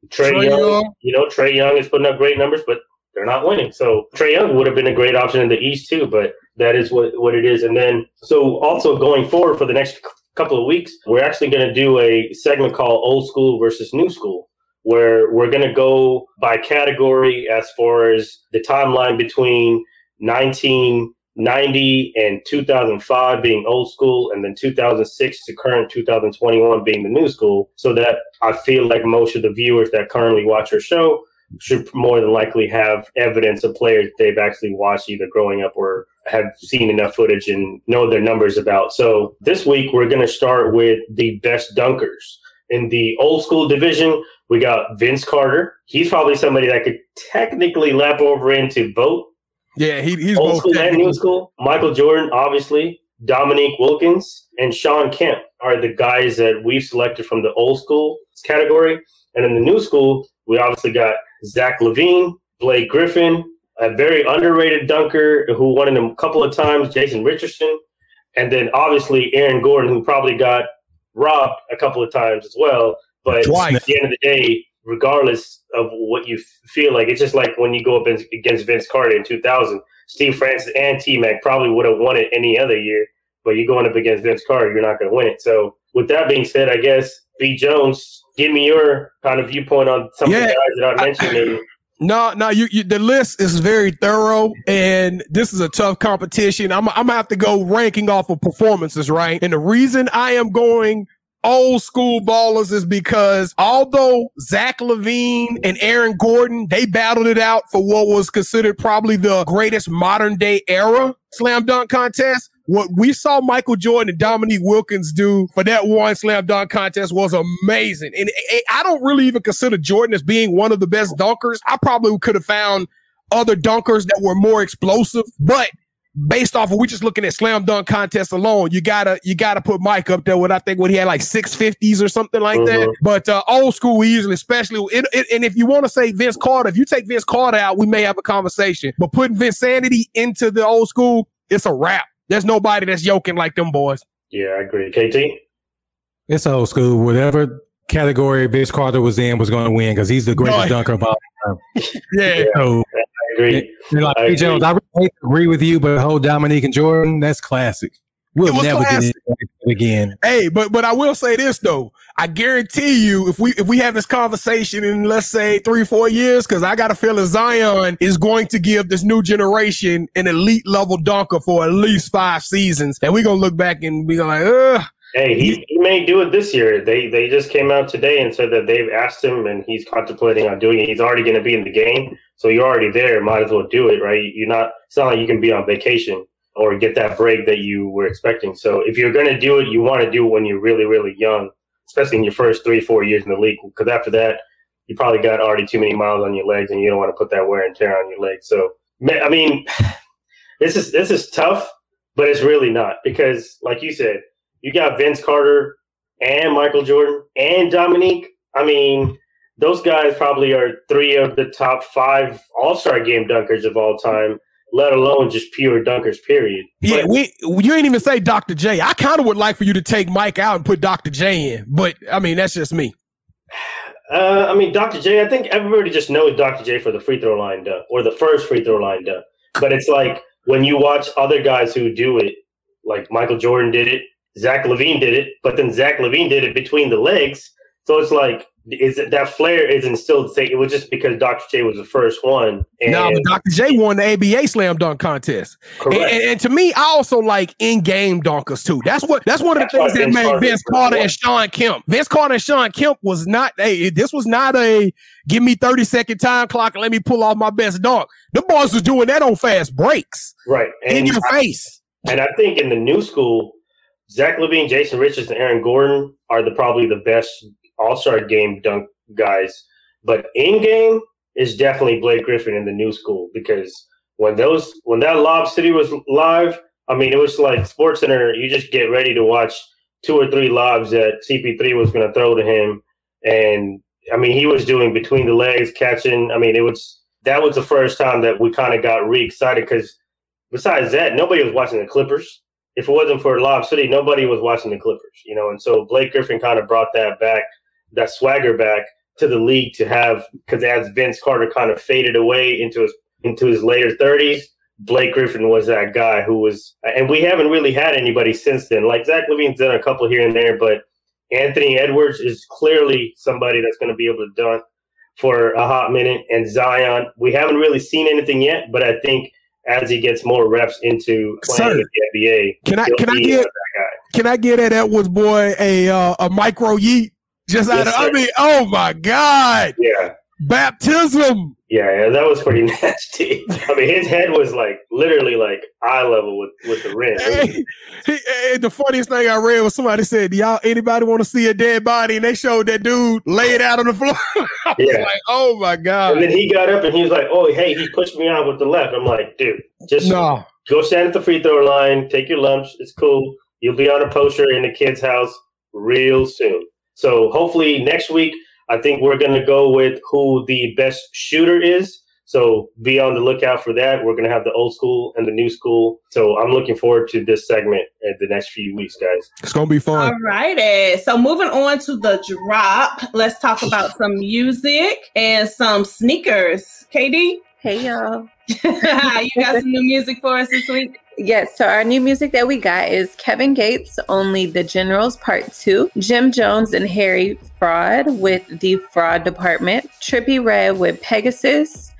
Trae, Young, Young. you know, Trae Young is putting up great numbers, but they're not winning. So Trae Young would have been a great option in the East too, but that is what, what it is. And then, so also going forward for the next couple of weeks, we're actually going to do a segment called Old School versus New School, where we're going to go by category as far as the timeline between 1990 and 2005 being old school, and then 2006 to current 2021 being the new school, so that I feel like most of the viewers that currently watch our show should more than likely have evidence of players they've actually watched either growing up or have seen enough footage and know their numbers about. So this week we're going to start with the best dunkers. In the old school division, we got Vince Carter. He's probably somebody that could technically lap over into vote Yeah, he, he's old school and new school. Michael Jordan, obviously. Dominique Wilkins and Shawn Kemp are the guys that we've selected from the old school category. And in the new school, we obviously got Zach LaVine, Blake Griffin, a very underrated dunker who won it a couple of times, Jason Richardson, and then obviously Aaron Gordon, who probably got robbed a couple of times as well. But Twice. at the end of the day, regardless of what you feel like. It's just like when you go up against Vince Carter in 2000. Steve Francis and T Mac probably would have won it any other year, but you're going up against Vince Carter, you're not going to win it. So, with that being said, I guess B Jones, give me your kind of viewpoint on some yeah, of the guys that I mentioned. No, no, you, you, the list is very thorough, and this is a tough competition. I'm, I'm gonna have to go ranking off of performances, right? And the reason I am going old school ballers is because although Zach LaVine and Aaron Gordon, they battled it out for what was considered probably the greatest modern day era slam dunk contest. What we saw Michael Jordan and Dominique Wilkins do for that one slam dunk contest was amazing. And I don't really even consider Jordan as being one of the best dunkers. I probably could have found other dunkers that were more explosive, but based off of we just looking at slam dunk contest alone, you gotta you gotta put Mike up there with I think what he had like six fifties or something like mm-hmm. that. But uh, old school easily, especially it, it, and if you want to say Vince Carter, if you take Vince Carter out, we may have a conversation. But putting Vinsanity into the old school, it's a wrap. There's nobody that's yoking like them boys. Yeah, I agree. KT, it's old school. Whatever category Vince Carter was in was going to win because he's the greatest no. dunker of all time. *laughs* yeah. So, agree. like, I Jones, I really agree with you, but whole Dominique and Jordan, that's classic. We'll never classic. get it again. Hey, but but I will say this though. I guarantee you, if we if we have this conversation in let's say three four years, because I got a feeling Zion is going to give this new generation an elite level dunker for at least five seasons, and we're gonna look back and be like, ugh. Hey, he, he may do it this year. They they just came out today and said that they've asked him and he's contemplating on doing it. He's already going to be in the game, so you're already there. Might as well do it, right? You're not. It's not like you can be on vacation or get that break that you were expecting. So if you're going to do it, you want to do it when you're really really young, especially in your first three four years in the league. Because after that, you probably got already too many miles on your legs, and you don't want to put that wear and tear on your legs. So I mean, *sighs* this is this is tough, but it's really not because, like you said you got Vince Carter and Michael Jordan and Dominique. I mean, those guys probably are three of the top five All Star game dunkers of all time, let alone just pure dunkers. Period. Yeah, but, we you ain't even say Dr. J. I kind of would like for you to take Mike out and put Dr. J in, but I mean that's just me. *sighs* Uh, I mean, Dr. J. I think everybody just knows Dr. J for the free throw line dunk or the first free throw line dunk. But it's like when you watch other guys who do it, like Michael Jordan did it, Zach LaVine did it, but then Zach LaVine did it between the legs. So it's like, is it, that flair is instilled? Say it was just because Dr. J was the first one. no, but Dr. J won the ABA slam dunk contest. And, and, and, to me, I also like in-game dunkers too. That's what that's one of the that's things that made Vince Carter and Shawn Kemp. Vince Carter and Shawn Kemp was not hey, this was not a give me 30 second time clock and let me pull off my best dunk. The boys was doing that on fast breaks. Right. And in your I, face. And I think in the new school, Zach LaVine, Jason Richards, and Aaron Gordon are the probably the best All Star game dunk guys. But in game is definitely Blake Griffin in the new school because when those when that Lob City was live, I mean it was like Sports Center. You just get ready to watch two or three lobs that CP3 was going to throw to him, and I mean he was doing between the legs catching. I mean it was that was the first time that we kind of got re excited because besides that, nobody was watching the Clippers if it wasn't for Lob City, nobody was watching the Clippers, you know. And so Blake Griffin kind of brought that back, that swagger back to the league to have because as Vince Carter kind of faded away into his into his later thirties, Blake Griffin was that guy who was, and we haven't really had anybody since then. Like Zach LaVine's done a couple here and there, but Anthony Edwards is clearly somebody that's going to be able to dunk for a hot minute. And Zion, we haven't really seen anything yet, but I think as he gets more reps into playing Sir, the NBA. Can I can I get can I get at Edwards boy a uh, a micro yeet? Just yes, out of, I mean, oh my God. Yeah. Baptism. Yeah, yeah, that was pretty *laughs* nasty. I mean, his head was like literally like eye level with, with the rim. Hey, hey, the funniest thing I read was somebody said, "Y'all, anybody want to see a dead body?" And they showed that dude laid out on the floor. *laughs* yeah. like, "Oh my god!" And then he got up and he was like, "Oh, hey, he pushed me out with the left." I'm like, "Dude, just no. go stand at the free throw line, take your lunch. It's cool. You'll be on a poster in the kid's house real soon." So hopefully next week I think we're going to go with who the best shooter is. So be on the lookout for that. We're going to have the old school and the new school. So I'm looking forward to this segment in the next few weeks, guys. It's gonna be fun. All righty. So moving on to the drop, let's talk about some music and some sneakers. KD, Hey y'all. *laughs* you got some new music for us this week? Yes, so our new music that we got is Kevin Gates, Only the Generals Part 2, Jim Jones and Harry Fraud with the Fraud Department, Trippie Redd with Pegasus,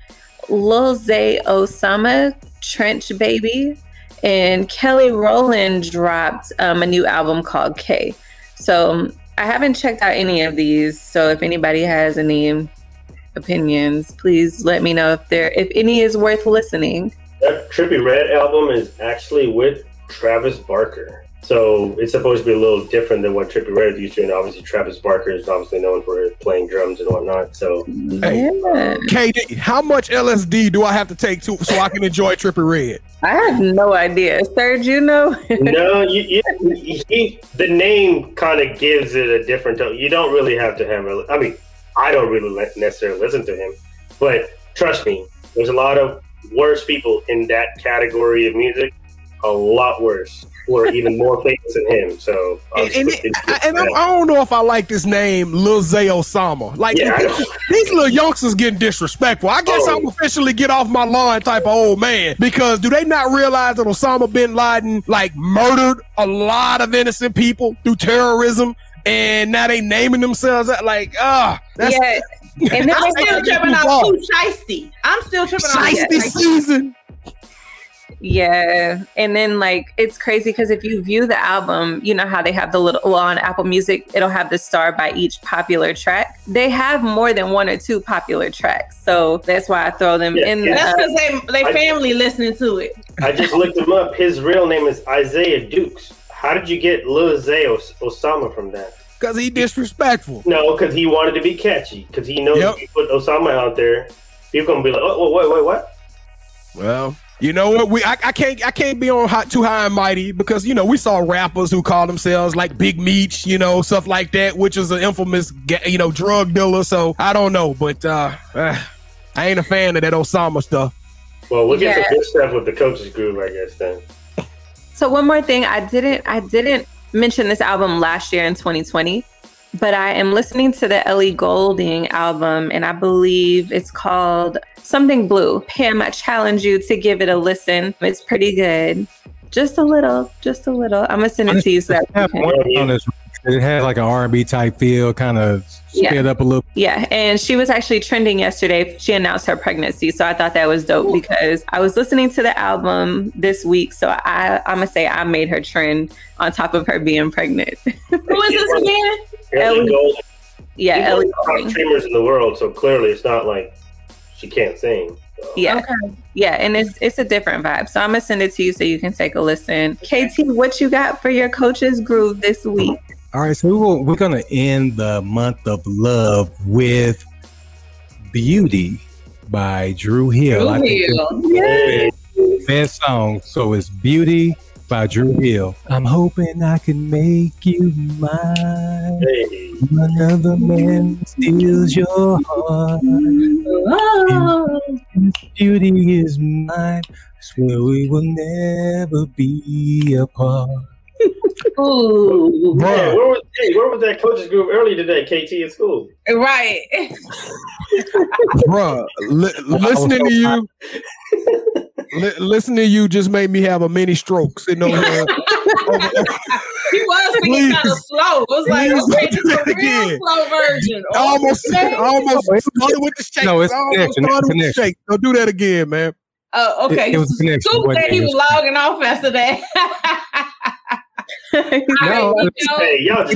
Lil Zay Osama, Trench Baby, and Kelly Rowland dropped um, a new album called K. So um, I haven't checked out any of these, so if anybody has any opinions, please let me know if there if any is worth listening. That Trippie Redd album is actually with Travis Barker. So it's supposed to be a little different than what Trippie Redd used to. And obviously, Travis Barker is obviously known for playing drums and whatnot. So Hey. Yeah. KD, how much LSD do I have to take to so I can enjoy Trippie Redd? I have no idea. Sir, do you know? *laughs* no, you, you, he, the name kind of gives it a different tone. You don't really have to have. I mean, I don't really necessarily listen to him, but trust me, there's a lot of worse people in that category of music. A lot worse, who are even *laughs* more famous than him. So, And, and, it- and I, I don't know if I like this name, Lil Zay Osama. Like Yeah, these, these little youngsters getting disrespectful. I guess Oh. I'm officially get off my lawn type of old man because do they not realize that Osama bin Laden like murdered a lot of innocent people through terrorism? And now they naming themselves that like ah that's yeah. And then I'm still like tripping too on far. too shiesty. I'm still tripping on shiesty season. Yeah. And then like it's crazy because if you view the album, you know how they have the little well on Apple Music, it'll have the star by each popular track. They have more than one or two popular tracks. So that's why I throw them Yeah, in yeah. That's the because they they I- family listening to it. I just looked him up. His real name is Isaiah Dukes. How did you get Lil Zay Os- Osama from that? Cause he disrespectful. No, because he wanted to be catchy. Because he knows Yep. if you put Osama out there, people gonna be like, oh, wait, wait, what? Well, you know what? We I, I can't I can't be on hot too high and mighty because you know we saw rappers who call themselves like Big Meech, you know, stuff like that, which is an infamous you know drug dealer. So I don't know, but uh, *sighs* I ain't a fan of that Osama stuff. Well, we'll get Yeah. some good stuff with the coaches groove, I guess. Then So one more thing, I didn't I didn't mention this album last year in 2020, but I am listening to the Ellie Goulding album and I believe it's called Something Blue. Pam, I challenge you to give it a listen. It's pretty good. Just a little, just a little. I'm gonna send it to you so that I you have can- one on this. It had like an R&B type feel, kind of Yeah. up a little. Yeah, and she was actually trending yesterday. She announced her pregnancy, so I thought that was dope because I was listening to the album this week. So I, I'm gonna say I made her trend on top of her being pregnant. Who is this *laughs* again? Ellie Ellie- Gold, yeah, she's Ellie one of the top streamers in the world, so clearly it's not like she can't sing. So. Yeah, Okay. yeah, and it's it's a different vibe. So I'm gonna send it to you so you can take a listen. KT, what you got for your coach's groove this week? All right, so we're, we're going to end the month of love with Beauty by Dru Hill. Hey, it's the best song. So it's Beauty by Dru Hill. I'm hoping I can make you mine. hey. Another man steals your heart. Oh. Beauty is mine. I swear we will never be apart. Ooh. Yeah, Bruh, where was hey, where was that coaches groove early today? KT at school. Right. bruh, li- listening to you, li- listening to you just made me have a mini stroke sitting over here. He was singing kind of slow. It was like, Please okay, don't this is do a it again. real slow version. I almost, I almost started with the shake. No, it's I almost connection, it's started with the connection. shake. Don't do that again, man. Oh, okay. It- it was a connection, Scoop wasn't said he was logging off yesterday. *laughs* All right, *laughs* No, you Hey, y'all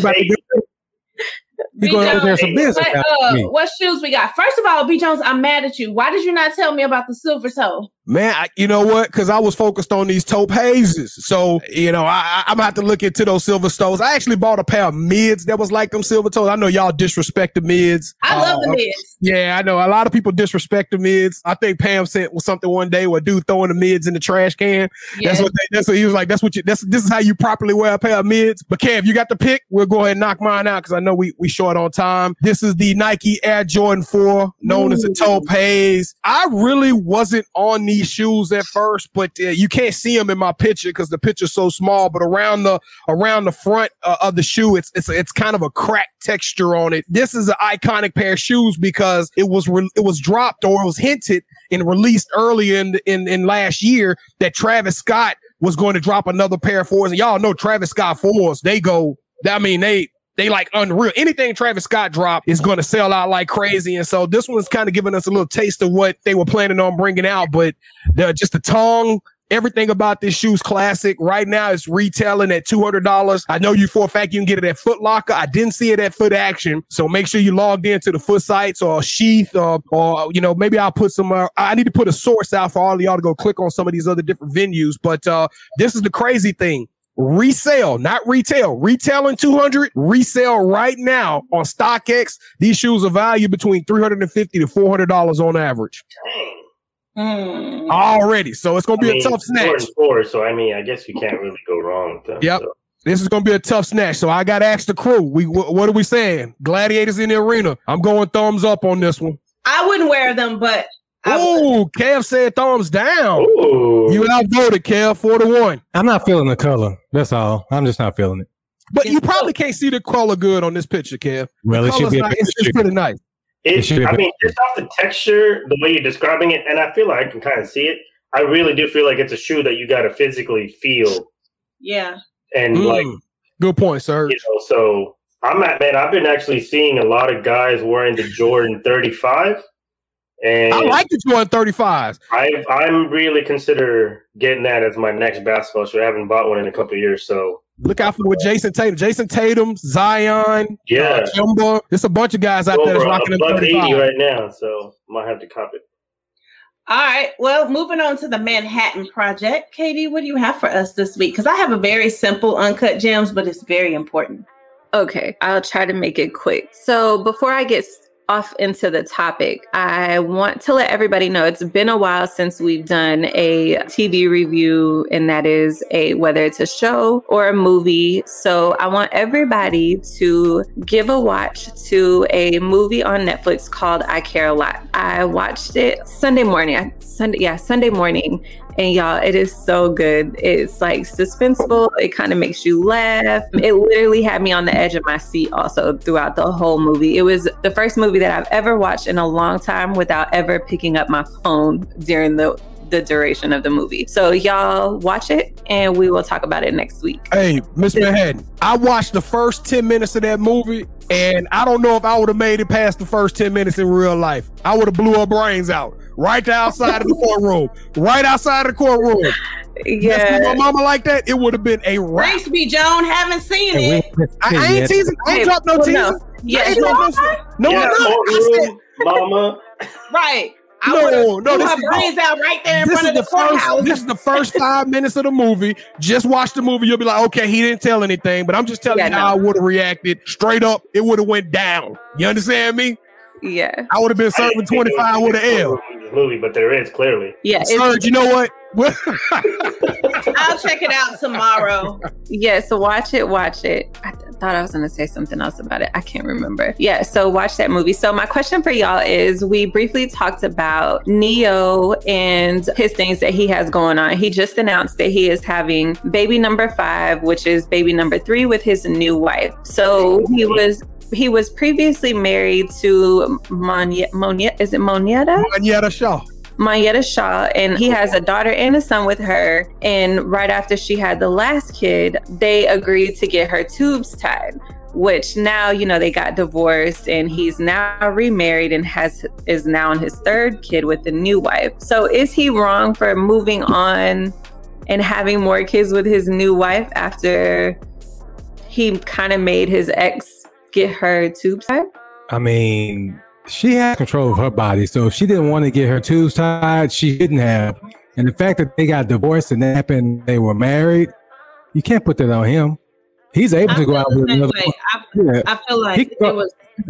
just about to hate. do- going over there some business What, uh, what shoes we got? First of all, B Jones, I'm mad at you. Why did you not tell me about the silver toe? Man, I, you know what? Because I was focused on these taupe hazes. So, you know, I, I, I'm going to have to look into those silver toes. I actually bought a pair of mids that was like them silver toes. I know y'all disrespect the mids. I love the Uh, mids. Yeah, I know. A lot of people disrespect the mids. I think Pam said was something one day where a dude throwing the mids in the trash can. Yeah. That's what they, that's what he was like. That's what you, that's, this is how you properly wear a pair of mids. But Kev, you got the pick. We'll go ahead and knock mine out because I know we, we short on time. This is the Nike Air Jordan 4, known as the Topaz. I really wasn't on these shoes at first, but uh, you can't see them in my picture because the picture's so small. But around the around the front uh, of the shoe, it's it's it's kind of a cracked texture on it. This is an iconic pair of shoes because it was re- it was dropped or it was hinted and released early in in in last year that Travis Scott was going to drop another pair of fours. And y'all know Travis Scott fours, they go, I mean, they they like unreal. Anything Travis Scott drop is going to sell out like crazy. And so this one's kind of giving us a little taste of what they were planning on bringing out. But the, just the tongue, everything about this shoe's classic. Right now, it's retailing at $200. I know you for a fact you can get it at Foot Locker. I didn't see it at Foot Action. So make sure you logged into the Foot sites or Sheath or, or you know, maybe I'll put some, uh, I need to put a source out for all of y'all to go click on some of these other different venues. But uh, this is the crazy thing resale, not retail. Retailing 200, resale right now on StockX. These shoes are valued between 350 to $400 on average. Hmm. Already. So it's going to be I mean, a tough snatch. Jordan Four, so I mean, I guess you can't really go wrong with them. Yep. so. This is going to be a tough snatch. So I got to ask the crew. We wh- What are we saying? Gladiators in the arena. I'm going thumbs up on this one. I wouldn't wear them, but I. Oh, Kev said thumbs down. Ooh. You outvoted Kev four to one. I'm not feeling the color. That's all. I'm just not feeling it. But you probably can't see the color good on this picture, Kev. Well, The it should be. A not- bit it's, it's pretty nice. It, It should I be- mean, just off the texture, the way you're describing it, and I feel like I can kind of see it. I really do feel like it's a shoe that you got to physically feel, Yeah. and like Mm. Good point, sir. you know. So I'm at man. I've been actually seeing a lot of guys wearing the Jordan 35, and I like the Jordan 35s. I I'm really consider getting that as my next basketball shoe. I haven't bought one in a couple of years, so Look out for with Jayson Tatum. Jayson Tatum, Zion, yeah. uh, Kemba. There's a bunch of guys out there that's rocking a them eighty 35. right now, so might have to cop it. All right. Well, moving on to the Manhattan Project. Katie, what do you have for us this week? Because I have a very simple uncut gems, but it's very important. Okay, I'll try to make it quick. So before I get s- off into the topic, I want to let everybody know it's been a while since we've done a TV review, and that is a whether it's a show or a movie. So I want everybody to give a watch to a movie on Netflix called I Care a Lot. I watched it Sunday morning. Sunday, yeah, Sunday morning. And y'all, it is so good. It's like suspenseful. It kind of makes you laugh. It literally had me on the edge of my seat also throughout the whole movie. It was the first movie that I've ever watched in a long time without ever picking up my phone during the the duration of the movie. So y'all watch it and we will talk about it next week. Hey, Miss Manhattan, I watched the first 10 minutes of that movie, and I don't know if I would have made it past the first 10 minutes in real life. I would have blew her brains out right there outside of the courtroom. Right outside of the courtroom. Yeah. my mama like that, it would have been a wrap. Grace B. Joan, haven't seen it. I, I ain't teasing. I ain't Hey, dropped no well, teaser. no. I Yeah, ain't dropped no No, yeah, I'm not. I said, courtroom, mama. Right. I No, would've no, this her is- brains out right there in this front is of the the first. courthouse. This is the first five *laughs* minutes of the movie. Just watch the movie. You'll be like, okay, he didn't tell anything, but I'm just telling Yeah, you how. I would have reacted. Straight up, it would have went down. You understand me? Yeah. I would have been serving didn't think there 25 was with an L. movie, but there is clearly. Yeah. it's- Serge, you know what? I'll check it out tomorrow. *laughs* Yeah, so watch it, watch it. I th- thought I was going to say something else about it. I can't remember. Yeah, so watch that movie. So, my question for y'all is we briefly talked about Ne-Yo and his things that he has going on. He just announced that he is having baby number five, which is baby number three with his new wife. So, he was. He was previously married to Monia. Monia is it Monietta? Manietta Shaw. Mayetta Shaw, and he has a daughter and a son with her. And right after she had the last kid, they agreed to get her tubes tied. Which now, you know, they got divorced, and he's now remarried and has is now on his third kid with a new wife. So, is he wrong for moving on and having more kids with his new wife after he kind of made his ex get her tubes tied? I mean, she had control of her body, so if she didn't want to get her tubes tied, she didn't have. And the fact that they got divorced and that happened, they were married, you can't put that on him. He's able I to go out the with another. way. I, Yeah. I feel like He- it was *laughs*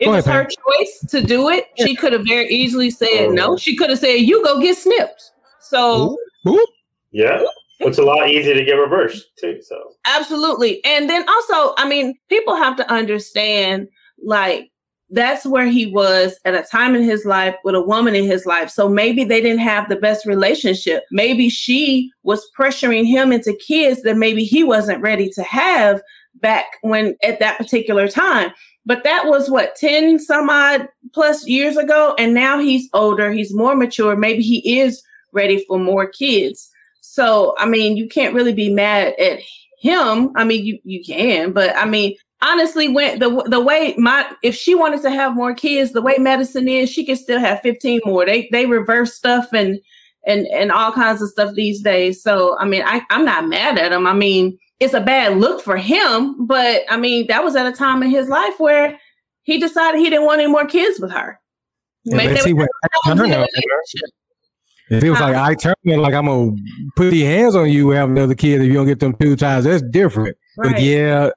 it was ahead, her choice to do it. She could have very easily said oh. no. She could have said, "You go get snipped." So Boop. Yeah. It's a lot easier to get reversed too. So Absolutely. And then also, I mean, people have to understand like that's where he was at a time in his life with a woman in his life. So maybe they didn't have the best relationship. Maybe she was pressuring him into kids that maybe he wasn't ready to have back when at that particular time. But that was what 10 some odd plus years ago. And now he's older, he's more mature. Maybe he is ready for more kids. So, I mean, you can't really be mad at him. I mean, you, you can, but I mean, honestly, when the the way my if she wanted to have more kids, the way medicine is, she could still have 15 more. They they reverse stuff and and and all kinds of stuff these days. So I mean, I, I'm not mad at him. I mean, it's a bad look for him, but I mean, that was at a time in his life where he decided he didn't want any more kids with her. Yeah, Maybe they were- I turn up, if it was like I turn it, like I'm gonna put the hands on you, have another kid if you don't get them two times, that's different. But yeah,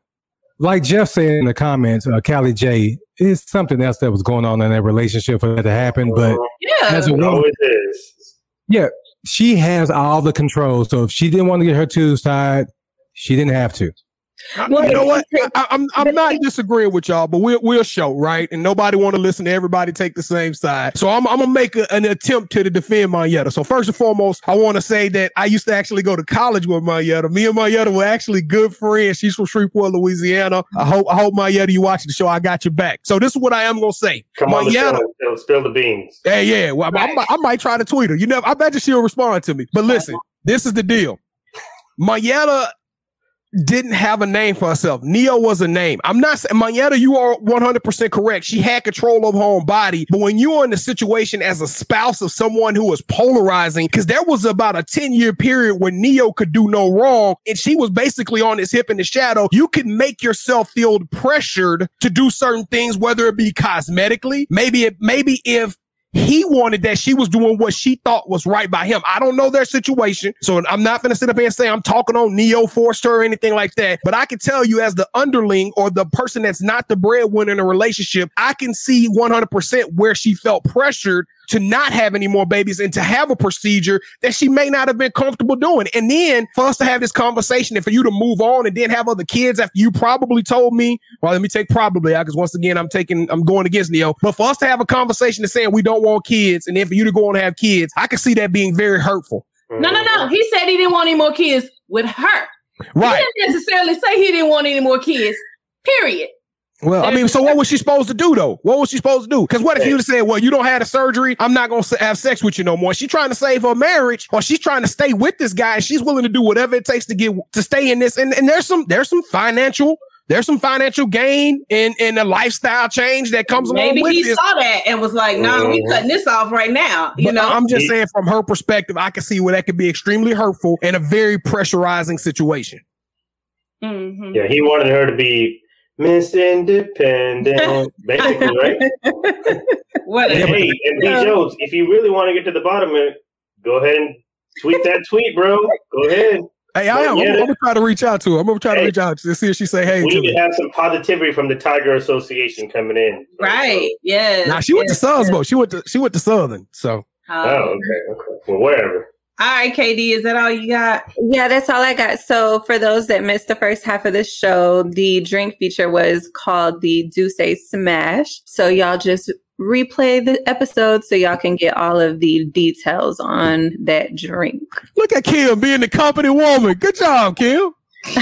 like Jeff said in the comments, uh, Callie J, it's something else that was going on in that relationship for that to happen. But Yeah. as a woman, always is. yeah, she has all the control. So if she didn't want to get her tubes tied, she didn't have to. Well, you know what? but- I, I'm I'm not disagreeing with y'all, but we're we're a show, right? And nobody want to listen to everybody take the same side. So I'm I'm gonna make a, an attempt to, to defend Mayetta. So first and foremost, I want to say that I used to actually go to college with Mayetta. Me and Mayetta were actually good friends. She's from Shreveport, Louisiana. I hope I hope Mayetta you watching the show. I got your back. So this is what I am gonna say. Come on the show Mayetta. and spill- spill the beans. Yeah, yeah. Well, I, I, might- I might try to tweet her. You know, I bet you she'll respond to me. But listen, this is the deal. Mayetta didn't have a name for herself. Ne-Yo was a name. I'm not saying Mayetta, you are 100% correct. She had control of her own body. But when you're in the situation as a spouse of someone who was polarizing, because there was about a 10 year period when Ne-Yo could do no wrong and she was basically on his hip in the shadow, you can make yourself feel pressured to do certain things, whether it be cosmetically, maybe it, maybe if he wanted that she was doing what she thought was right by him. I don't know their situation. So I'm not going to sit up here and say I'm talking on Ne-Yo forced her or anything like that. But I can tell you as the underling or the person that's not the breadwinner in a relationship, I can see 100% where she felt pressured to not have any more babies and to have a procedure that she may not have been comfortable doing. And then for us to have this conversation and for you to move on and then have other kids after you probably told me, well, let me take probably out because once again, I'm taking, I'm going against Ne-Yo. But for us to have a conversation and saying we don't want kids and then for you to go on and have kids, I can see that being very hurtful. No, no, no. He said he didn't want any more kids with her. Right. He didn't necessarily say he didn't want any more kids. Period. Well, I mean, so what was she supposed to do though? What was she supposed to do? Because what if you said, "Well, you don't have the surgery. I'm not going to have sex with you no more." She trying to save her marriage, or she's trying to stay with this guy, and she's willing to do whatever it takes to get to stay in this. And, and there's some there's some financial there's some financial gain in in a lifestyle change that comes along Maybe he this. saw that and was like, "No, nah, we Mhm. cutting this off right now." You But know, I'm just saying from her perspective, I can see where that could be extremely hurtful and a very pressurizing situation. Mhm. Yeah, he wanted her to be Miss Independent, *laughs* basically, right? *laughs* What? *laughs* And hey, and B. Yeah. Jones, if you really want to get to the bottom of it, go ahead and tweet that tweet, bro. Go ahead. Hey, I am. I'm, I'm gonna try to reach out to her. I'm gonna try to reach out to see if she say hey we to need me. to have some positivity from the Tiger Association coming in. Right. Yes. Now she went to yes, Suns, yes. but she went to she went to Southern. So Um, Oh, okay, okay. Well, whatever. All right, KD, is that all you got? Yeah, that's all I got. So, for those that missed the first half of the show, the drink feature was called the D'usse Smash. So, y'all just replay the episode so y'all can get all of the details on that drink. look at Kim being the company woman. Good job, Kim. *laughs*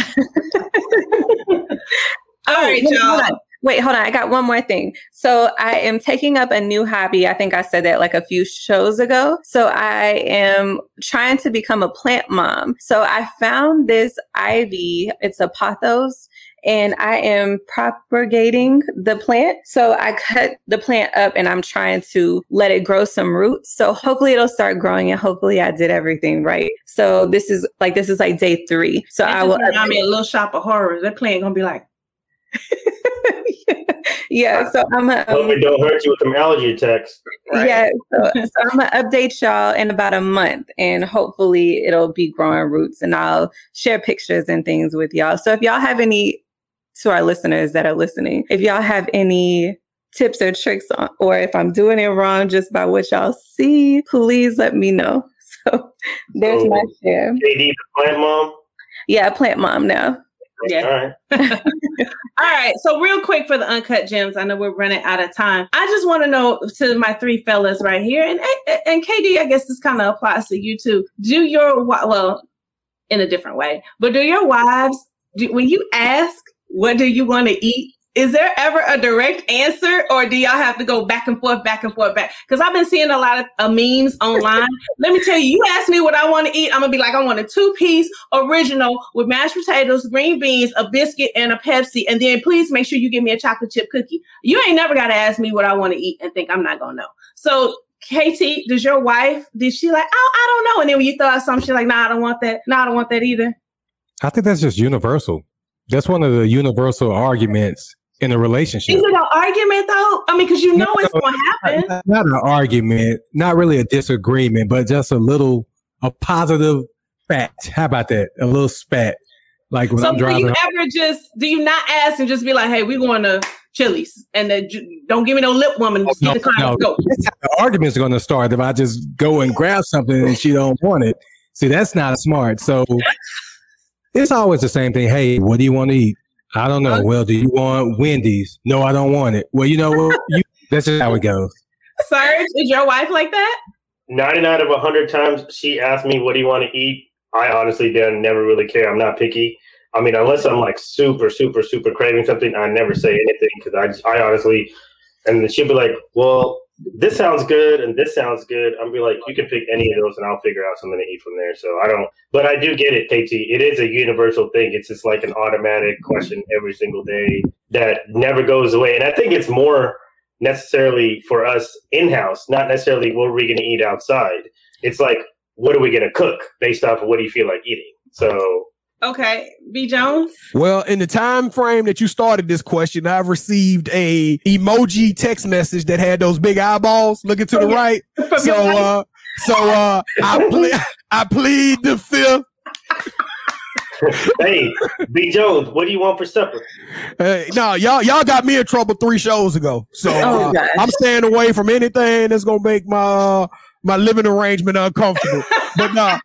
All right, oh, y'all. Wait, hold on. I got one more thing. So I am taking up a new hobby. I think I said that like a few shows ago. So I am trying to become a plant mom. So I found this ivy. It's a pothos. And I am propagating the plant. So I cut the plant up and I'm trying to let it grow some roots. So hopefully it'll start growing and hopefully I did everything right. So this is like, this is like day three. So I will. I mean, a little shop of horrors. That plant gonna be like, *laughs* yeah. So I'm a, Hope it don't hurt you with some allergy attacks. Yeah, so, so I'm gonna update y'all in about a month, and hopefully it'll be growing roots, and I'll share pictures and things with y'all. So if y'all have any, to our listeners that are listening, if y'all have any tips or tricks on, or if I'm doing it wrong just by what y'all see, please let me know. *laughs* So there's So- my oh, share. KD, the plant mom. Yeah, plant mom now. Yeah. All right. *laughs* All right. So real quick for the uncut gems, I know we're running out of time. I just want to know to my three fellas right here, and and, and KD, I guess this kind of applies to you too. Do your well, in a different way, but do your wives do, when you ask what do you want to eat? Is there ever a direct answer, or do y'all have to go back and forth, back and forth, back? Because I've been seeing a lot of uh, memes online. *laughs* Let me tell you, you ask me what I want to eat, I'm gonna be like, I want a two piece original with mashed potatoes, green beans, a biscuit, and a Pepsi. And then please make sure you give me a chocolate chip cookie. You ain't never got to ask me what I want to eat and think I'm not going to know. So, KT, does your wife, did she like, oh, I don't know. And then when you throw out something, she's like, nah, I don't want that. No, I don't want that either. I think that's just universal. That's one of the universal arguments in a relationship. Is it an argument though? I mean, because you know it's going to happen. Not, not an argument, not really a disagreement, but just a little a positive fact. How about that? A little spat. Like when So I'm driving. do you ever just, do you not ask and just be like, hey, we going to Chili's and uh, don't give me no lip woman. Just No, get the car no. go. The argument's going to start if I just go and grab something and she don't want it. See, that's not smart. So it's always the same thing. Hey, what do you want to eat? I don't know. Well, do you want Wendy's? No, I don't want it. Well, you know what? You, *laughs* that's just how it goes. Serge, is your wife like that? 99 out of 100 times she asked me, What do you want to eat? I honestly didn't never really care. I'm not picky. I mean, unless I'm like super, super, super craving something, I never say anything because I, just- I honestly, and then she'll be like, Well, this sounds good and this sounds good. I'm be like, You can pick any of those and I'll figure out something to eat from there. So I don't, but I do get it, KT. It is a universal thing. It's just like an automatic question every single day that never goes away. And I think it's more necessarily for us in house, not necessarily what are we going to eat outside. It's like, what are we going to cook based off of what do you feel like eating? So, Okay. B. Jones? Well, in the time frame that you started this question, I've received a emoji text message that had those big eyeballs looking to the Okay. right. *laughs* So, uh, so uh, I ple- I plead the fifth. hey, B. Jones, what do you want for supper? Hey, no, y'all y'all got me in trouble three shows ago. So Oh, uh, gosh. I'm staying away from anything that's gonna make my uh, my living arrangement uncomfortable. but uh,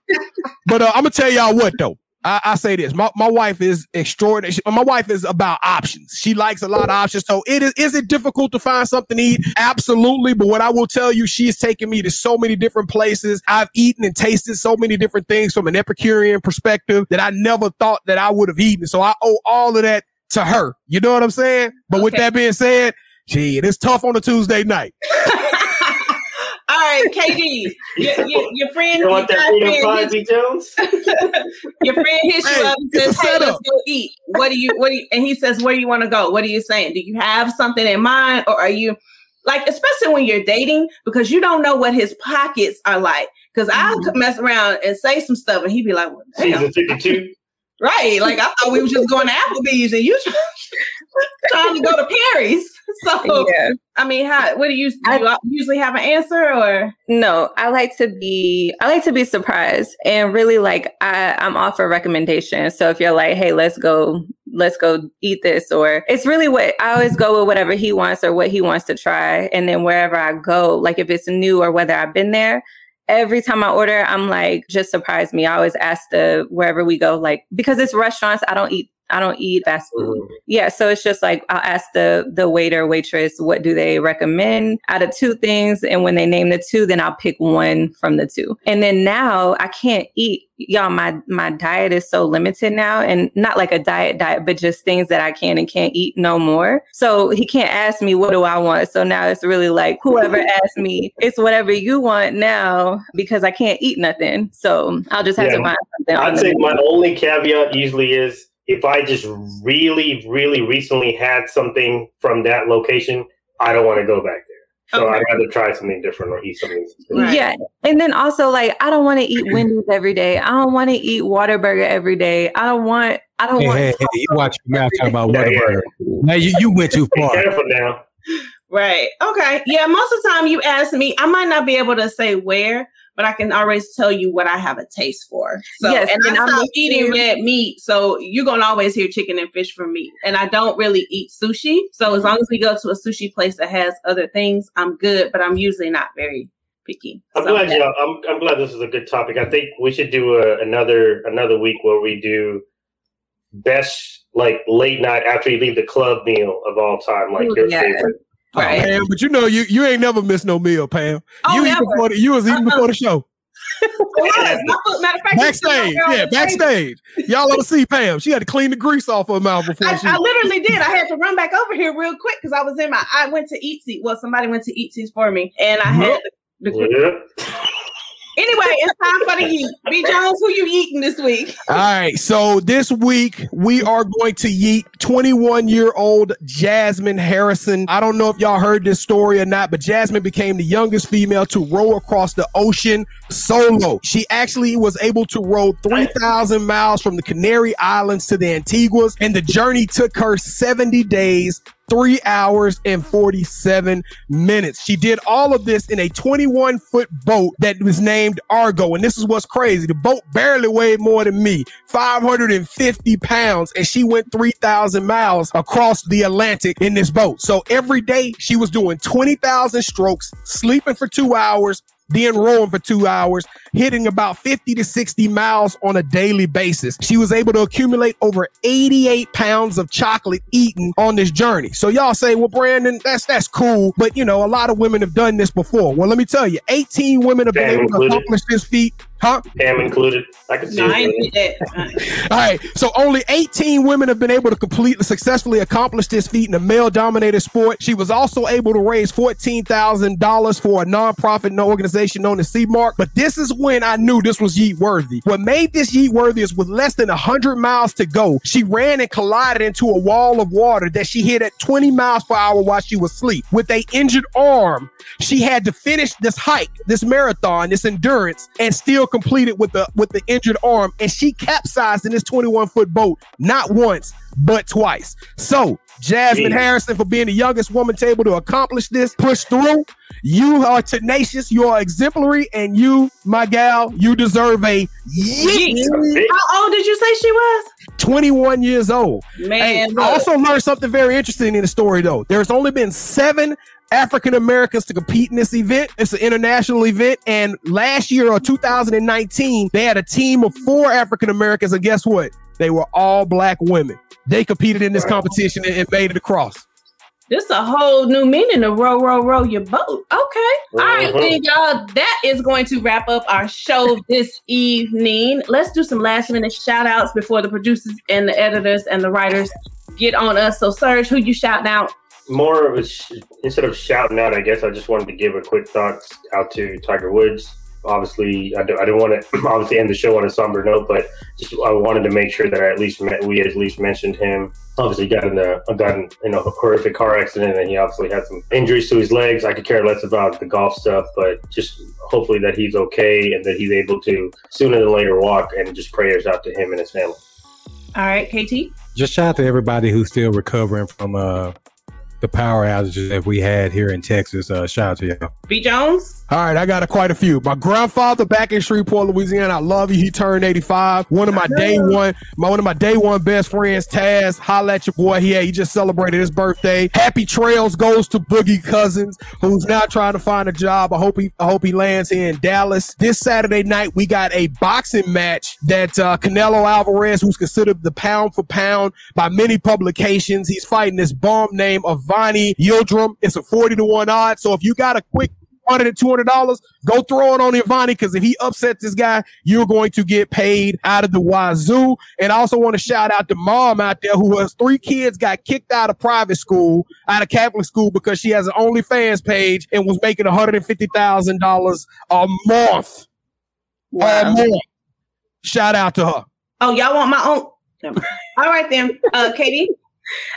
but uh, I'm gonna tell y'all what though. I, I say this. My, my wife is extraordinary. She- my wife is about options. She likes a lot of options. So it is is it difficult to find something to eat? Absolutely. But what I will tell you, she has taken me to so many different places. I've eaten and tasted so many different things from an Epicurean perspective that I never thought that I would have eaten. So I owe all of that to her. You know what I'm saying? But with that being said, gee, it's tough on a Tuesday night. *laughs* All right, KD, your, your, your friend, You your, want that guy freedom friend pie, hits, Jones? *laughs* your friend hits you up and says, "Hey, let's go eat." What do you? What do you? And he says, "Where do you want to go?" What are you saying? Do you have something in mind, or are you like, especially when you're dating, because you don't know what his pockets are like? Because I Mm-hmm. could mess around and say some stuff, and he'd be like, well, damn. Season 52. Right. Like I thought we were just going to Applebee's and you *laughs* *laughs* trying to go to Perry's. *laughs* So Yeah. I mean, how what do you do I- you usually have an answer or No, I like to be I like to be surprised and really like I, I'm all for recommendations. So if you're like, hey, let's go, let's go eat this, or it's really what I always go with whatever he wants or what he wants to try. And then wherever I go, like if it's new or whether I've been there, every time I order, I'm like, just surprise me. I always ask the wherever we go, like because it's restaurants, I don't eat I don't eat fast food. Mm-hmm. Yeah, so it's just like I'll ask the the waiter waitress what do they recommend out of two things, and when they name the two, then I'll pick one from the two. And then now I can't eat. Y'all, my my diet is so limited now, and not like a diet diet, but just things that I can and can't eat no more. So he can't ask me what do I want. So now it's really like whoever *laughs* asks me, it's whatever you want now because I can't eat nothing. So I'll just have Yeah. to find something. I'd say my only caveat usually is if I just really, really recently had something from that location, I don't want to go back there. So Okay. I'd rather try something different or eat something. Right. Yeah. And then also like I don't want to eat *clears throat* Wendy's every day. I don't want to eat Whataburger every day. I don't want I don't Hey, want hey, hey, you watch your mouth talking about Yeah, Whataburger. Now you, you went too *laughs* far. Be careful now. right. Okay. Yeah, most of the time you ask me, I might not be able to say where, but I can always tell you what I have a taste for. So Yes, and, and I I'm stop with eating you. red meat. So you're gonna always hear chicken and fish from me. And I don't really eat sushi. So as long as we go to a sushi place that has other things, I'm good, but I'm usually not very picky. I'm So, glad you. I'm, I'm glad this is a good topic. I think we should do a, another another week where we do best like late night after you leave the club meal of all time, like Ooh, your yeah. favorite. Oh, Pam, but you know you you ain't never missed no meal, Pam. Oh, you eat never. before the, you was eating uh-uh. before the show. *laughs* Yes, matter of fact, you see my Backstage, yeah, backstage. Y'all ought to see Pam. She had to clean the grease off her mouth before I, she. I literally did. I had to run back over here real quick because I was in my. I went to eat seat. Well, somebody went to eat seats for me, and I had. The, the, Yeah. Anyway, it's time for the eat. B Jones, who you eating this week? All right, so this week we are going to yeet 21 year old Jasmine Harrison. I don't know if y'all heard this story or not, but Jasmine became the youngest female to row across the ocean solo. She actually was able to row 3,000 miles from the Canary Islands to the Antiguas, and the journey took her 70 days. Three hours and 47 minutes. She did all of this in a 21 foot boat that was named Argo. And this is what's crazy. The boat barely weighed more than me, 550 pounds. And she went 3,000 miles across the Atlantic in this boat. So every day she was doing 20,000 strokes, sleeping for two hours, then rowing for two hours, hitting about 50 to 60 miles on a daily basis. She was able to accumulate over 88 pounds of chocolate eaten on this journey. So y'all say, well, Brandon, that's that's cool, but you know, a lot of women have done this before. Well, let me tell you, 18 women have been able to accomplish this feat. Huh? Pam included. I can see No, I it. that. *laughs* All right. So only 18 women have been able to completely successfully accomplish this feat in a male dominated sport. She was also able to raise $14,000 for a nonprofit no organization known as CMARC. But this is when I knew this was yeet worthy. What made this yeet worthy is with less than 100 miles to go, she ran and collided into a wall of water that she hit at 20 miles per hour while she was asleep. With a injured arm, she had to finish this hike, this marathon, this endurance, and still complete it with the with the injured arm. And she capsized in this 21 foot boat not once but twice. So Jasmine Jeez. Harrison for being the youngest woman to able to accomplish this, push through. You are tenacious, you are exemplary, and you, my gal, you deserve a yeet. How old did you say she was? 21 years old. Hey, Man, I also learned something very interesting in the story, though. There's only been seven African Americans to compete in this event. It's an international event. And last year, or 2019, they had a team of four African Americans. And guess what? They were all black women. They competed in this competition and, and made it across. This a whole new meaning to row, row, row your boat. Okay. All right, then, y'all. That is going to wrap up our show this evening. Let's do some last minute shout outs before the producers and the editors and the writers get on us. So, Serge, who you shouting out? more of a sh- instead of shouting out, I guess I just wanted to give a quick thoughts out to Tiger Woods. Obviously, I, do, I didn't want to obviously end the show on a somber note, but just I wanted to make sure that I at least met, we at least mentioned him. Obviously, got in a got in, in a horrific car accident, and he obviously had some injuries to his legs. I could care less about the golf stuff, but just hopefully that he's okay and that he's able to sooner than later walk. And just prayers out to him and his family. All right, KT. Just shout out to everybody who's still recovering from uh the power outages that we had here in Texas. Uh, shout out to y'all. B Jones. All right, I got a, quite a few. My grandfather back in Shreveport, Louisiana. I love you. He turned 85. One of my day one, my one of my day one best friends, Taz. Holla at your boy. He, he just celebrated his birthday. Happy trails goes to Boogie Cousins, who's now trying to find a job. I hope he I hope he lands here in Dallas. This Saturday night, we got a boxing match that uh, Canelo Alvarez, who's considered the pound for pound by many publications, he's fighting this bomb named Avni Yildirim. It's a 40 to 1 odd. So if you got a quick hundred and two hundred dollars. Go throw it on Ivani because if he upsets this guy, you're going to get paid out of the wazoo. And I also want to shout out the mom out there who has three kids got kicked out of private school, out of Catholic school because she has an OnlyFans page and was making one hundred and fifty thousand dollars a month. A month. Shout out to her. Oh, y'all want my own? Never. All right then, uh, Katie.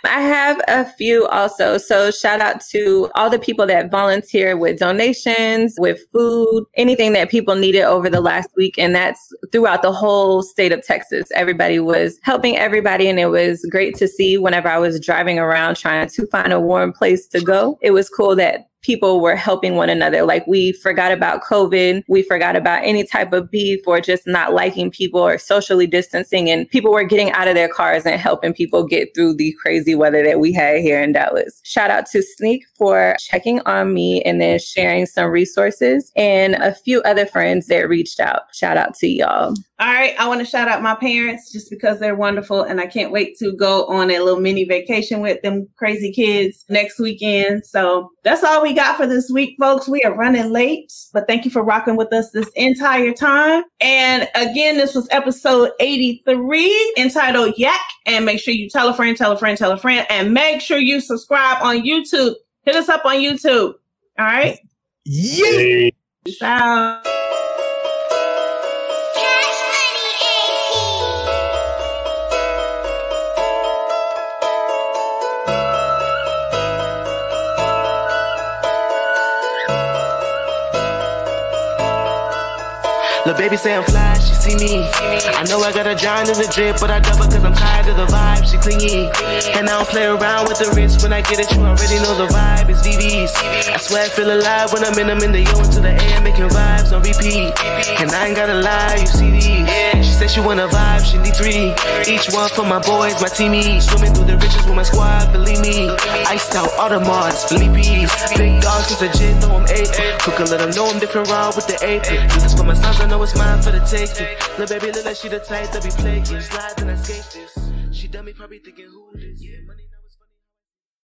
I have a few also. So shout out to all the people that volunteer with donations, with food, anything that people needed over the last week. And that's throughout the whole state of Texas. Everybody was helping everybody. And it was great to see whenever I was driving around trying to find a warm place to go. It was cool that people were helping one another. Like we forgot about COVID, we forgot about any type of beef or just not liking people or socially distancing. And people were getting out of their cars and helping people get through the crazy weather that we had here in Dallas. Shout out to Sneak for checking on me and then sharing some resources and a few other friends that reached out. Shout out to y'all. All right, I want to shout out my parents just because they're wonderful and I can't wait to go on a little mini vacation with them crazy kids next weekend. So that's all we got for this week, folks. We are running late, but thank you for rocking with us this entire time. And again, this was episode 83 entitled Yak. And make sure you tell a friend, tell a friend, tell a friend, and make sure you subscribe on YouTube. Hit us up on YouTube. All right. Yeah. Hey. Peace out. Lil' baby say I'm fly, she see me. I know I got a giant in the drip, but I double cause I'm tired of the vibe, she clingy. And I don't play around with the wrist when I get it, you already know the vibe, it's VVs. I swear I feel alive when I'm in, I'm in the yo into the air, making vibes on repeat. And I ain't gotta lie, you see these. She said she wanna vibe, she need three. Each one for my boys, my teamies. Swimming through the riches with my squad, believe me. Iced out Audemars, Philippe's. Big dogs, since a gin, throw 'em eight. Cook and let them know I'm different raw with the eight. Do this for my sons, I know it's mine for the taking. Lil' baby, look like she the type that be playing. Slides and I skate this. She done me probably thinking who this. Yeah.